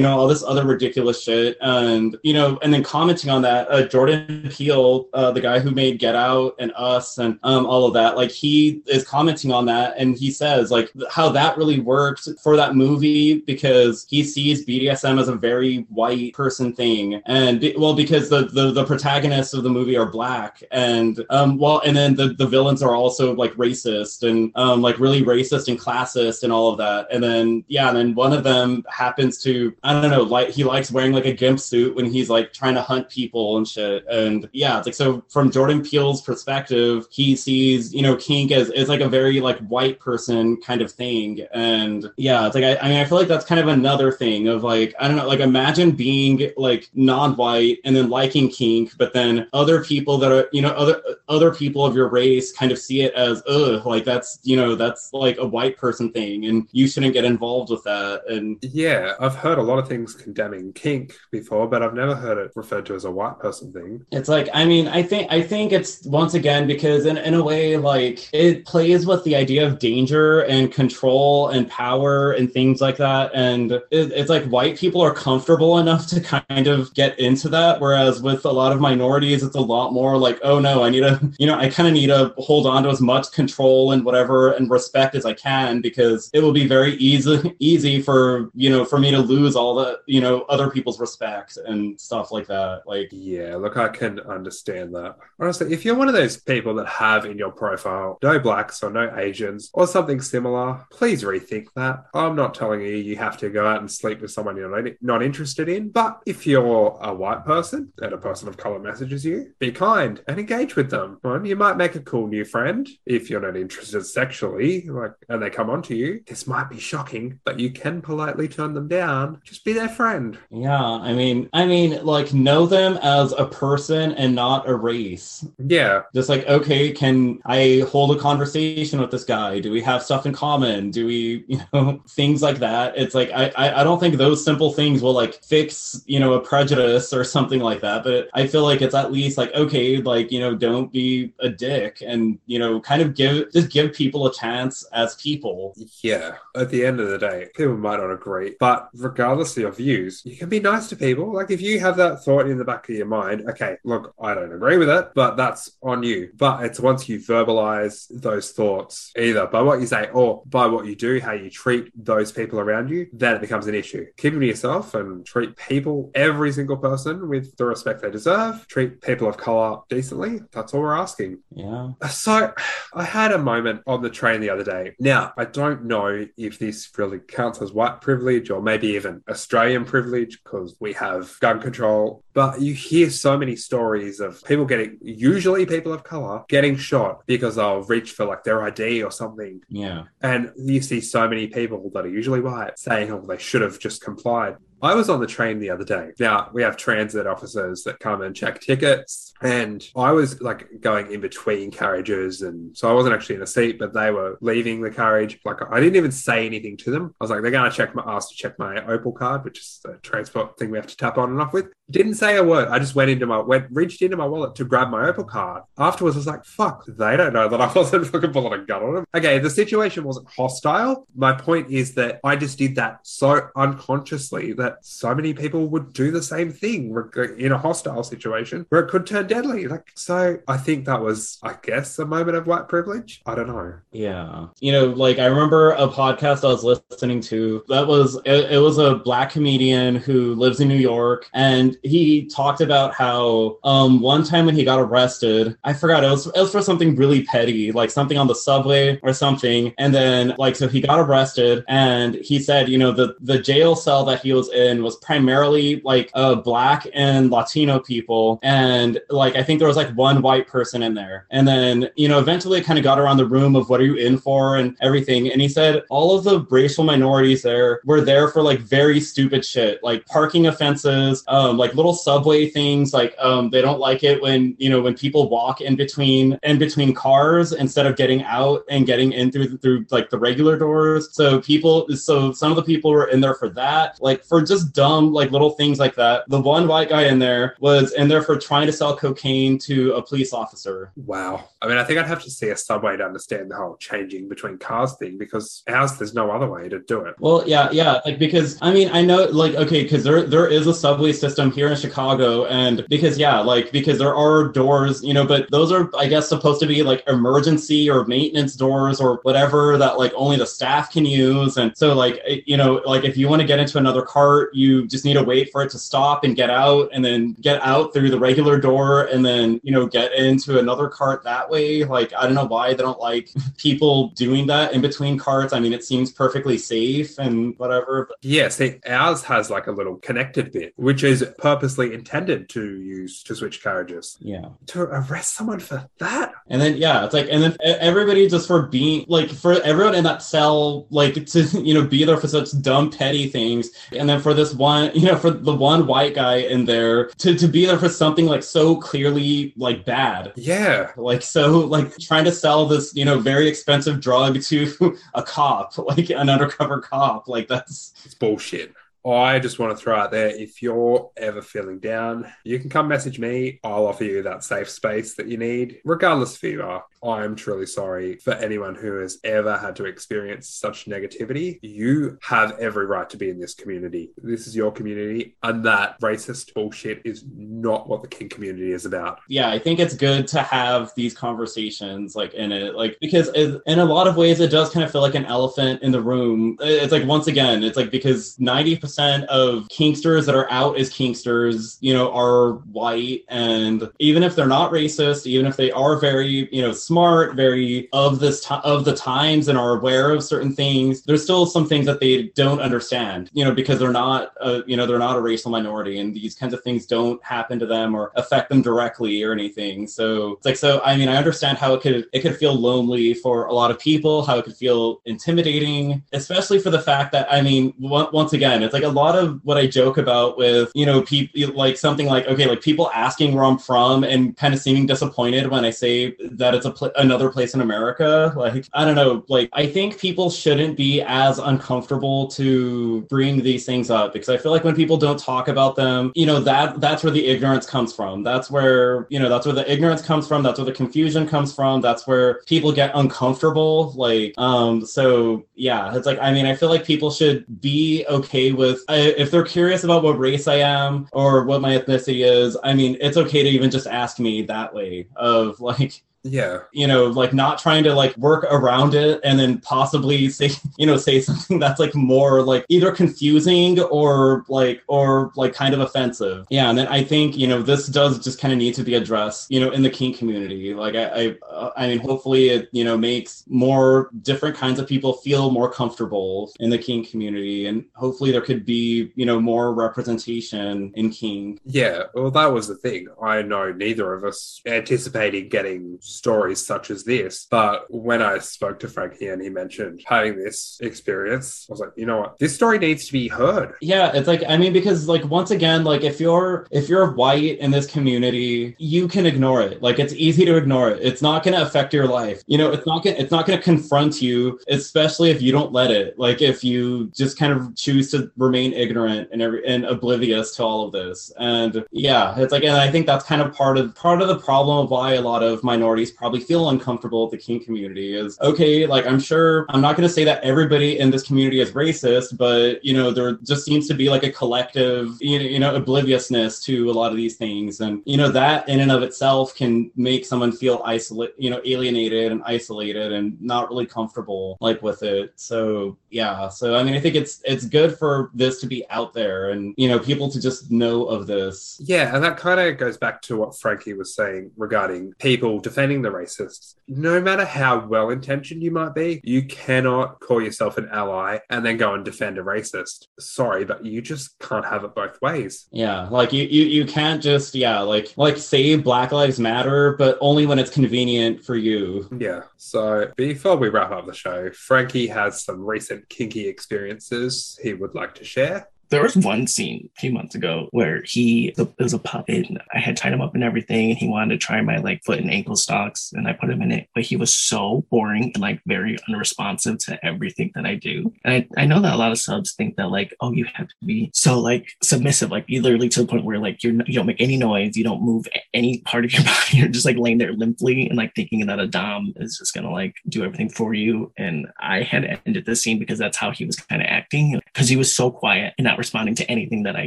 know all this other ridiculous shit. And you know, and then commenting on that, uh, Jordan Peele, uh, the guy who made Get Out and Us and um, all of that, like he is commenting on that and he says like how that really worked for that movie because he sees BDSM as a very white person thing, and well, because the the, the protagonists of the movie are black, and um, well, and then the the villains are also like racist and um, like really racist and classist and all of that, and then yeah, and then one of them happens to I don't know, like he likes wearing like a gimp suit when he's like trying to hunt people and shit, and yeah, it's like so from Jordan Peele's perspective, he sees you know kink as as like a very like white person kind of thing, and yeah, it's like I, I mean I feel like that's kind of another thing of like I don't know, like imagine being like non-white and then liking kink, but then other people that are you know other other people of your race kind of see it as ugh, like that's you know that's like a white person thing, and you shouldn't get involved with that. And Yeah, I've heard a lot of things condemning kink before, but I've never heard it referred to as a white person thing. It's like I mean I think I think it's once again because in, in a way like it plays with the idea of danger and control and power and things like that and it, it's like white people are comfortable enough to kind of get into that whereas with a lot of minorities it's a lot more like oh no I need to you know I kind of need to hold on to as much control and whatever and respect as I can because it will be very easy easy for you know for me to lose all the you know other people's respect and stuff like that like Yeah, look, I can understand that. Honestly, if you're one of those people that have in your profile no blacks or no Asians or something similar, please rethink that. I'm not telling you you have to go out and sleep with someone you're not- interested in, but if you're a white person and a person of color messages you, be kind and engage with them. You might make a cool new friend if you're not interested sexually, like, and they come onto you. This might be shocking, but you can politely turn them down. Just be their friend. Yeah, I mean, I mean, like know them as a person and not a race. Yeah, Just like, okay, can I hold a conversation with this guy? Do we have stuff in common? Do we, you know, things like that? It's like I, I, I don't think those simple things will like fix, you know, a prejudice or something like that. But I feel like it's at least like, okay, like, you know, don't be a dick and, you know, kind of give just give people a chance as people. Yeah, at the end of the day, people might not agree, but regardless of your views, you can be nice to people. Like if you have that thought in the back of your mind, okay, look, I don't agree with it, but that's on you. But it's once you verbalize those thoughts, either by what you say or by what you do, how you treat those people around you, then it becomes an issue. Keep it to yourself and treat people, every single person, with the respect they deserve. Treat people of color decently. That's all we're asking. Yeah. So, I had a moment on the train the other day. Now, I don't know if this really counts as white privilege or maybe even Australian privilege because we have gun control, but you hear so many stories of people getting, usually people of color, getting shot because they'll reach for like their ID or something. Yeah. And you see so many people that are usually white saying, oh, they should have just complied. I was on the train the other day. Now, we have transit officers that come and check tickets, and I was like going in between carriages. And so I wasn't actually in a seat, but they were leaving the carriage. Like, I didn't even say anything to them. I was like, they're going to check my, ask to check my Opal card, which is the transport thing we have to tap on and off with. Didn't say a word. I just went into my, went, reached into my wallet to grab my Opal card. Afterwards, I was like, fuck, they don't know that I wasn't fucking pulling a gun on them. Okay, the situation wasn't hostile. My point is that I just did that so unconsciously that so many people would do the same thing in a hostile situation where it could turn deadly. Like, so I think that was, I guess, a moment of white privilege. I don't know. Yeah. You know, like I remember a podcast I was listening to that was it, it was a black comedian who lives in New York and he talked about how um one time when he got arrested, I forgot it was it was for something really petty, like something on the subway or something. And then like so he got arrested and he said, you know, the the jail cell that he was in was primarily like uh, black and Latino people, and like I think there was like one white person in there, and then you know eventually it kind of got around the room of what are you in for? and everything, and he said all of the racial minorities there were there for like very stupid shit, like parking offenses, um, like little subway things, like um, they don't like it when you know when people walk in between in between cars instead of getting out and getting in through through like the regular doors. So people, so some of the people were in there for that, like for just dumb like little things like that. The one white guy in there was in there for trying to sell cocaine to a police officer. Wow. I mean, I think I'd have to see a subway to understand the whole changing between cars thing because ours, there's no other way to do it. Well, yeah, yeah, like because I mean, I know, like, okay, because there there is a subway system here in Chicago, and because yeah, like because there are doors, you know, but those are, I guess, supposed to be like emergency or maintenance doors or whatever that like only the staff can use, and so like you know, like if you want to get into another cart, you just need to wait for it to stop and get out, and then get out through the regular door, and then you know get into another cart that way. Like I don't know why they don't like people doing that in between carts. I mean, it seems perfectly safe and whatever. But Yeah, see, ours has like a little connected bit, which is purposely intended to use to switch carriages. yeah. To arrest someone for that? And then yeah, it's like and then everybody just for being like for everyone in that cell like to you know be there for such dumb petty things, and then for this one you know for the one white guy in there to to be there for something like so clearly like bad. Yeah. Like so like trying to sell this you know very expensive drug to a cop like an undercover cop like that's It's bullshit. I just want to throw out there if you're ever feeling down, you can come message me. I'll offer you that safe space that you need, regardless of who you are. I am truly sorry for anyone who has ever had to experience such negativity. You have every right to be in this community. This is your community, and that racist bullshit is not what the Kink community is about. yeah, I think it's good to have these conversations like in it, like because in a lot of ways it does kind of feel like an elephant in the room. It's like once again, it's like because ninety percent of Kinksters that are out as Kinksters, you know, are white, and even if they're not racist, even if they are very, you know, smart, very of this ti of the times and are aware of certain things, there's still some things that they don't understand, you know, because they're not, uh, you know, they're not a racial minority, and these kinds of things don't happen to them or affect them directly or anything. So it's like, so I mean, I understand how it could it could feel lonely for a lot of people, how it could feel intimidating, especially for the fact that I mean, on- once again, it's like a lot of what I joke about with you know people like something like okay, like people asking where I'm from and kind of seeming disappointed when I say that it's a pl- another place in America. Like I don't know, like I think people shouldn't be as uncomfortable to bring these things up because I feel like when people don't talk about them, you know that that's where the ignorance comes from. That's where you know that's where the ignorance comes from. That's where the confusion comes from. That's where people get uncomfortable. Like um, so yeah, it's like I mean I feel like people should be okay with I- if they're curious about what race I am or what my ethnicity is. I mean it's okay to even just ask me that way of like Yeah. you know like not trying to like work around it and then possibly say you know say something that's like more like either confusing or like or like kind of offensive yeah and then i think you know this does just kind of need to be addressed you know in the kink community like i i, I mean hopefully it you know makes more different kinds of people feel more comfortable in the kink community and hopefully there could be you know more representation in kink Yeah, well, that was the thing. I know neither of us anticipating getting stories such as this, but when I spoke to Frankie and he mentioned having this experience, I was like, you know what? This story needs to be heard. Yeah, it's like I mean because like once again like if you're if you're white in this community, you can ignore it. Like it's easy to ignore it. It's not going to affect your life. You know, it's not to it's not going to confront you, especially if you don't let it. Like if you just kind of choose to remain ignorant and every and oblivious to all of this. And yeah, it's like and I think that's kind of part of part of the problem of why a lot of minorities probably feel uncomfortable with the kink community is okay, like I'm sure I'm not going to say that everybody in this community is racist, but you know there just seems to be like a collective you know, you know obliviousness to a lot of these things, and you know that in and of itself can make someone feel isolate, you know, alienated and isolated and not really comfortable like with it. So yeah, so I mean I think it's it's good for this to be out there and you know people to just know of this. Yeah, and that kind of goes back to what Frankie was saying regarding people defending the racists. No matter how well intentioned you might be, you cannot call yourself an ally and then go and defend a racist. Sorry, but you just can't have it both ways. Yeah, like you, you, you can't just yeah, like like say Black Lives Matter, but only when it's convenient for you. Yeah. So before we wrap up the show, Frankie has some recent kinky experiences he would like to share. There was one scene a few months ago where he it was a puppet and I had tied him up and everything and he wanted to try my like foot and ankle stocks and I put him in it. But he was so boring and like very unresponsive to everything that I do. And I, I know that a lot of subs think that like, oh, you have to be so like submissive, like you literally to the point where like you're you don't make any noise, you don't move any part of your body, you're just like laying there limply and like thinking that a Dom is just gonna like do everything for you. And I had ended the scene because that's how he was kind of acting because he was so quiet and not responding to anything that I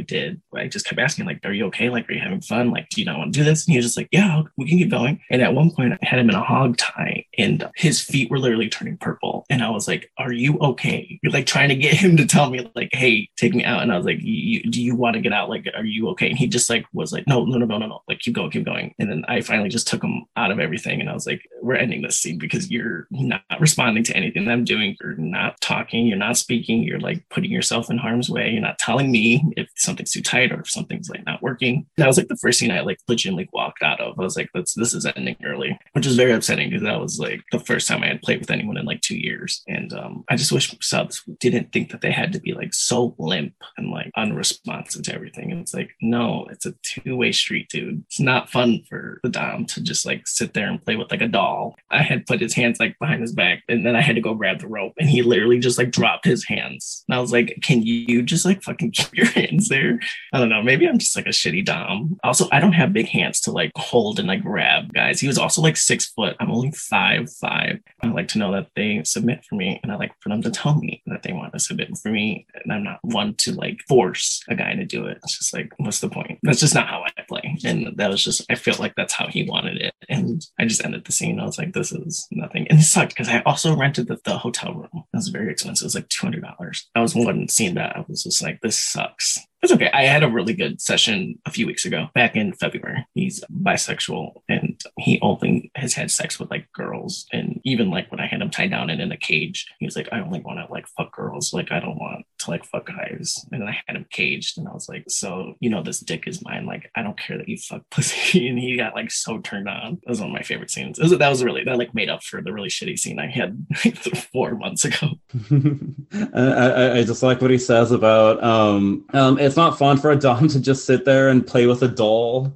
did. I just kept asking, like, are you okay? Like, are you having fun? Like, do you not want to do this? And he was just like, yeah, we can keep going. And at one point, I had him in a hog tie and his feet were literally turning purple. And I was like, are you okay? You're like trying to get him to tell me, like, hey, take me out. And I was like, do you want to get out? Like, are you okay? And he just like was like, no, no, no, no, no, no. Like, keep going, keep going. And then I finally just took him out of everything. And I was like, we're ending this scene because you're not responding to anything I'm doing. You're not talking. You're not speaking. You're like putting yourself in harm's way. You're not telling me if something's too tight or if something's like not working. That was like the first scene I like legitimately walked out of. I was like, "This this is ending early," which is very upsetting because that was like the first time I had played with anyone in like two years, and um, I just wish subs didn't think that they had to be like so limp and like unresponsive to everything. And it's like, no, it's a two way street, dude. It's not fun for the dom to just like sit there and play with like a doll. I had put his hands like behind his back, and then I had to go grab the rope, and he literally just like dropped his hands. And I was like, "Can you just like fucking keep your hands there?" I don't know. Maybe I'm just like a shitty dom. Also, I don't have big hands to like hold and like grab guys. He was also like six foot. I'm only five five. I like to know that they submit for me, and I like for them to tell me they want to submit for me, and I'm not one to like force a guy to do it. It's just like, what's the point? That's just not how I play, and that was just I felt like that's how he wanted it, and I just ended the scene. I was like, this is nothing, and it sucked because I also rented the, the hotel room. It was very expensive. It was like two hundred dollars. I was one seeing that. I was just like, this sucks. It's okay. I had a really good session a few weeks ago, back in February. He's bisexual and he only has had sex with like girls. And even like when I had him tied down and in a cage, he was like, I only want to like fuck girls. Like I don't want to like fuck guys. And I had him caged and I was like, so you know this dick is mine. Like I don't care that you fuck pussy. And he got like so turned on. That was one of my favorite scenes. Was, that was really that like made up for the really shitty scene I had like four months ago. I, I, I, just like what he says about um um it's not fun for a dom to just sit there and play with a doll.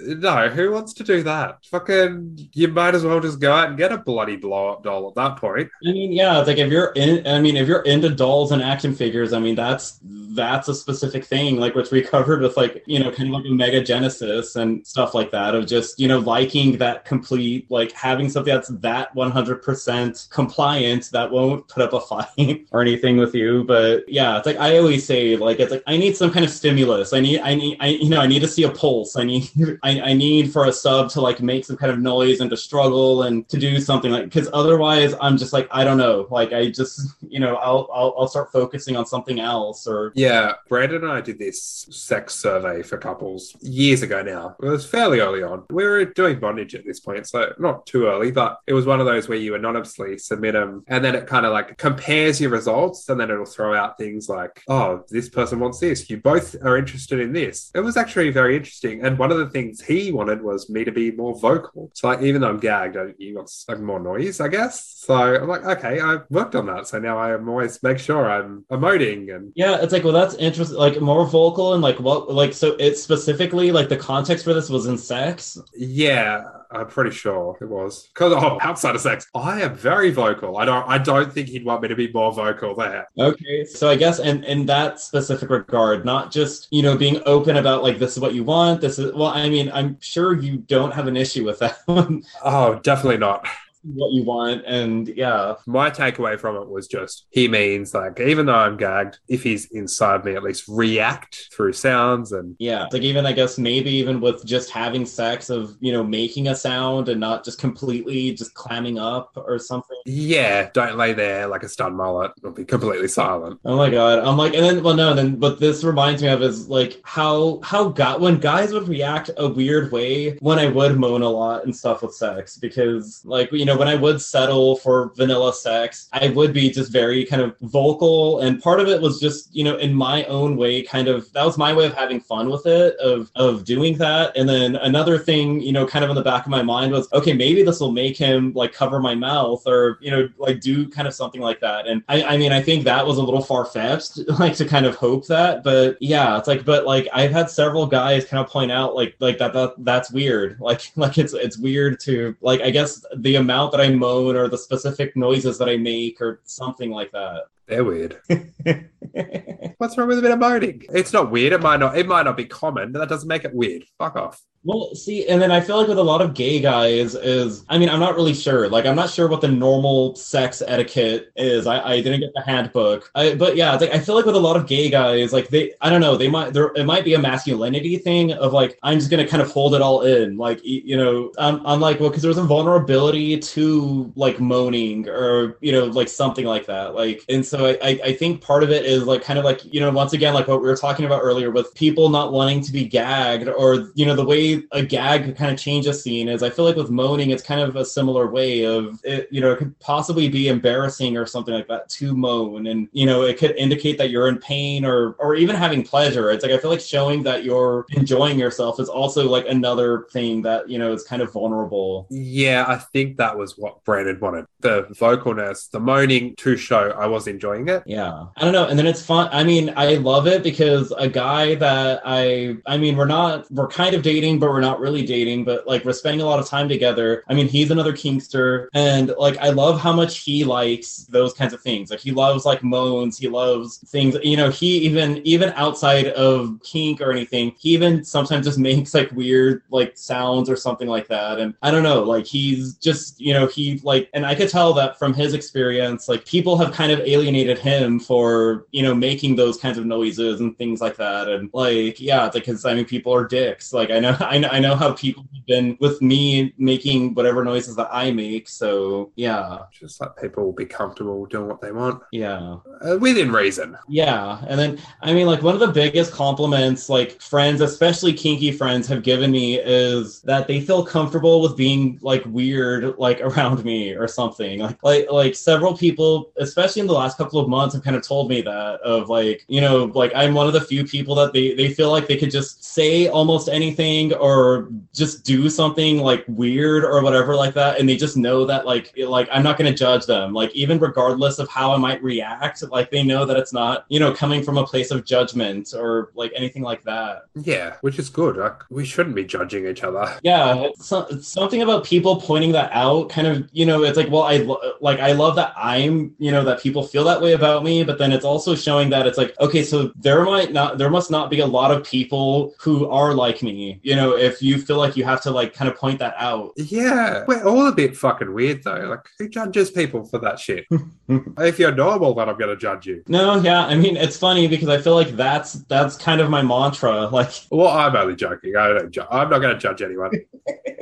no, who wants to do that? Fucking, you might as well just go out and get a bloody blow up doll at that point. I mean, yeah, it's like if you're in, I mean, if you're into dolls and action figures, I mean, that's that's a specific thing, like which we covered with like you know, kind of like a mega genesis and stuff like that of just you know liking that complete, like having something that's that 100% compliant that won't put up a fight or anything with you. But yeah, it's like I always say, like it's like I need some kind of stimulus. I need, I need, I you know, I need to see a pulse. I need, I, I need for a sub to like make some kind of noise and to struggle and to do something like because otherwise I'm just like I don't know. Like I just you know I'll I'll, I'll start focusing on something else or yeah. Brandon and I did this sex survey for couples years ago now. It was fairly early on. We were doing bondage at this point, so not too early, but it was one of those where you anonymously submit them and then it kind of like compares your results and then it'll throw out things like, oh, this person wants this. You both are interested in this. It was actually very interesting. And one of the things he wanted was me to be more vocal. So like, even though I'm gagged, he wants like more noise, I guess. So I'm like, okay, I've worked on that. So now I am always make sure I'm emoting and yeah, it's like, well, that's interesting. Like more vocal and like what, like, so it's specifically like the context for this was in sex. Yeah. I'm pretty sure it was because oh, outside of sex, I am very vocal. I don't. I don't think he'd want me to be more vocal there. Okay, so I guess in in that specific regard, not just you know being open about like this is what you want. This is well, I mean, I'm sure you don't have an issue with that one. Oh, definitely not. What you want, and yeah, My takeaway from it was just he means like even though I'm gagged, if he's inside me, at least react through sounds and yeah. Like even I guess maybe even with just having sex of you know making a sound and not just completely just clamming up or something. yeah, don't lay there like a stunned mullet. It'll be completely silent. Oh my god! I'm like, and then well, no, then but this reminds me of is like how how got when guys would react a weird way when I would moan a lot and stuff with sex because like you know when I would settle for vanilla sex, I would be just very kind of vocal, and part of it was just you know in my own way, kind of that was my way of having fun with it, of of doing that, and then another thing, you know, kind of in the back of my mind was okay, maybe this will make him like cover my mouth or you know like do kind of something like that, and I I mean I think that was a little far fetched, like to kind of hope that, but yeah, it's like but like I've had several guys kind of point out like like that that that's weird, like like it's it's weird to like I guess the amount that I moan or the specific noises that I make or something like that. They're weird. What's wrong with a bit of moaning? It's not weird. It might not. It might not be common, but that doesn't make it weird. Fuck off. Well, see, and then I feel like with a lot of gay guys is, I mean, I'm not really sure. Like, I'm not sure what the normal sex etiquette is. I, I didn't get the handbook. I, but yeah, like I feel like with a lot of gay guys, like they, I don't know, they might there it might be a masculinity thing of like I'm just gonna kind of hold it all in, like you know, I'm, I'm like well, because there's a vulnerability to like moaning or you know like something like that, like, and so I, I I think part of it is like kind of like you know once again like what we were talking about earlier with people not wanting to be gagged or you know the way a gag kind of change a scene is I feel like with moaning it's kind of a similar way of it you know it could possibly be embarrassing or something like that to moan and you know it could indicate that you're in pain or or even having pleasure it's like I feel like showing that you're enjoying yourself is also like another thing that you know is kind of vulnerable Yeah, I think that was what Brandon wanted. The vocalness, the moaning to show I was enjoying it. Yeah. I don't know. And then it's fun. I mean, I love it because a guy that I, I mean, we're not, we're kind of dating, but we're not really dating, but like we're spending a lot of time together. I mean, he's another Kinkster. And like, I love how much he likes those kinds of things. Like, he loves like moans. He loves things, you know, he even, even outside of kink or anything, he even sometimes just makes like weird like sounds or something like that. And I don't know, like, he's just, you know, he like, and I could tell that from his experience, like, people have kind of alienated him for, you know, making those kinds of noises and things like that. And like, yeah, it's like, I mean, people are dicks. Like, I know, I know, I know how people have been with me making whatever noises that I make. So yeah, Just let people be comfortable doing what they want yeah. uh, within reason. Yeah, and then I mean, like one of the biggest compliments, like friends, especially kinky friends, have given me is that they feel comfortable with being like weird, like around me or something. Like, like, like several people, especially in the last couple of months, have kind of told me that of like, you know, like I'm one of the few people that they they feel like they could just say almost anything or just do something like weird or whatever like that, and they just know that like like I'm not going to judge them, like even regardless of how I might react, like they know that it's not you know coming from a place of judgment or like anything like that. Yeah, which is good. Like, we shouldn't be judging each other. Yeah, it's, so- something about people pointing that out. Kind of, you know, it's like, well, I lo- like I love that I'm, you know, that people feel that way about me, but then it's also showing that it's like, okay, so there might not, there must not be a lot of people who are like me. You know, if you feel like you have to like kind of point that out. Yeah, we're all a bit fucking weird though. Like, who judges people for that shit? if you're normal, then I'm gonna judge you. No, yeah, I mean, it's funny because I feel like that's that's kind of my mantra. Like, Well, I'm only joking. I don't. Ju- I'm not gonna judge anyone.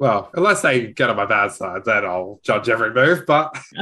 well, unless they get on my bad side, then I'll judge every move. But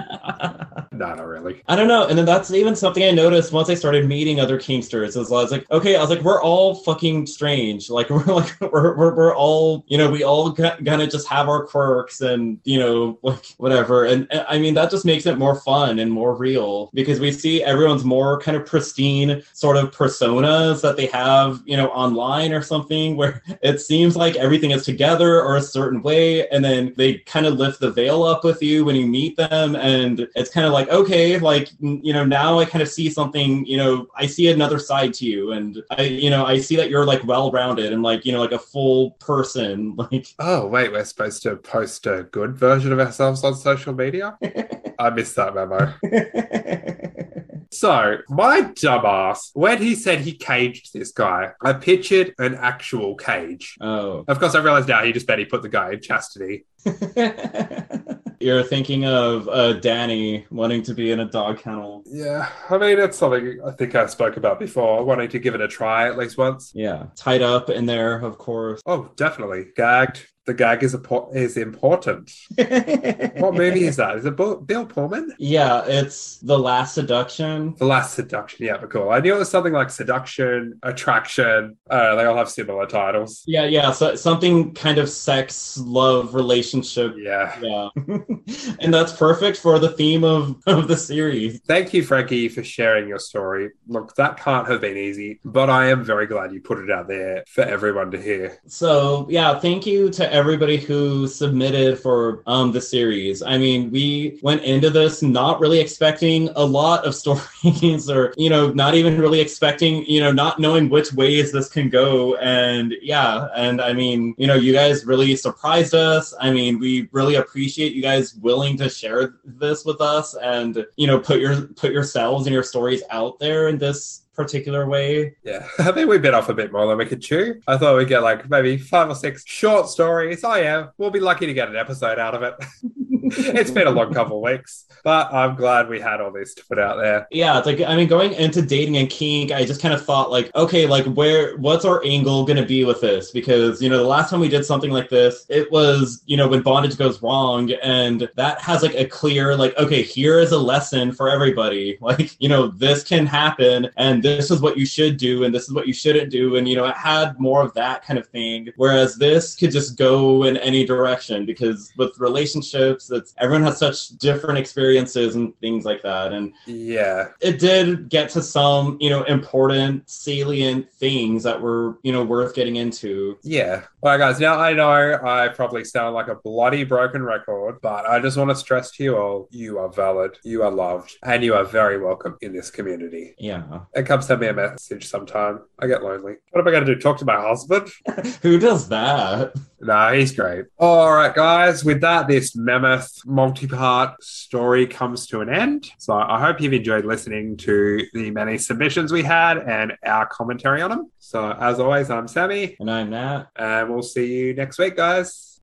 no, not really. I don't know. And then that's even something I noticed once I started meeting other Kinksters. Is I was like, okay, I was like, we're all fucking strange. Like we're like we're we're, we're all you know we all kind of just have our quirks and you know like whatever. And, and I mean that just makes it more fun and more real because we see everyone's more kind of pristine sort of personas that they have you know online or something where it seems like everything is together or a certain way, and then they kind of lift the veil up with you when you meet them, and it's kind of like okay, like you know now I kind of see something, you know I see another side to you, and I you know I see that you're like well rounded and like you know like a full person, like Oh wait, we're supposed to post a good version of ourselves on social media. I missed that memo. So, my dumbass, when he said he caged this guy, I pictured an actual cage. Oh. Of course, I realized now he just bet he put the guy in chastity. You're thinking of uh, Danny wanting to be in a dog kennel. Yeah, I mean, that's something I think I spoke about before, wanting to give it a try at least once. Yeah. Tied up in there, of course. Oh, definitely. Gagged. The gag is, is important. What movie is that? Is it Bill, Pullman? Yeah, it's The Last Seduction. The Last Seduction. Yeah, but cool. I knew it was something like Seduction, Attraction. Uh, they all have similar titles. Yeah, yeah. So something kind of sex, love, relationship. Yeah. Yeah. and that's perfect for the theme of, of the series. Thank you, Frankie, for sharing your story. Look, that can't have been easy, but I am very glad you put it out there for everyone to hear. So yeah, thank you to everybody who submitted for um the series. I mean, we went into this not really expecting a lot of stories or you know, not even really expecting, you know, not knowing which ways this can go. And yeah, and I mean, you know, you guys really surprised us. I mean, we really appreciate you guys willing to share this with us and you know, put your put yourselves and your stories out there in this particular way. Yeah, I think we bit off a bit more than we could chew. I thought we'd get like maybe five or six short stories. Oh, yeah, we'll be lucky to get an episode out of it. it's been a long couple of weeks, but I'm glad we had all this to put out there. Yeah, it's like I mean, going into dating and kink, I just kind of thought like, okay, like where, what's our angle gonna be with this? Because you know, the last time we did something like this, it was you know when bondage goes wrong, and that has like a clear like, okay, here is a lesson for everybody. Like you know, this can happen, and this is what you should do, and this is what you shouldn't do, and you know, it had more of that kind of thing. Whereas this could just go in any direction because with relationships, it's everyone has such different experiences and things like that, and Yeah, it did get to some, you know, important, salient things that were, you know, worth getting into. yeah. All right, guys. Now I know I probably sound like a bloody broken record, but I just want to stress to you all: you are valid, you are loved, and you are very welcome in this community. Yeah. And come send me a message sometime. I get lonely. What am I going to do? Talk to my husband? Who does that? No, he's great. All right, guys. With that, this mammoth multi-part story comes to an end. So I hope you've enjoyed listening to the many submissions we had and our commentary on them. So as always, I'm Sammy, And I'm Nat. and we'll see you next week, guys.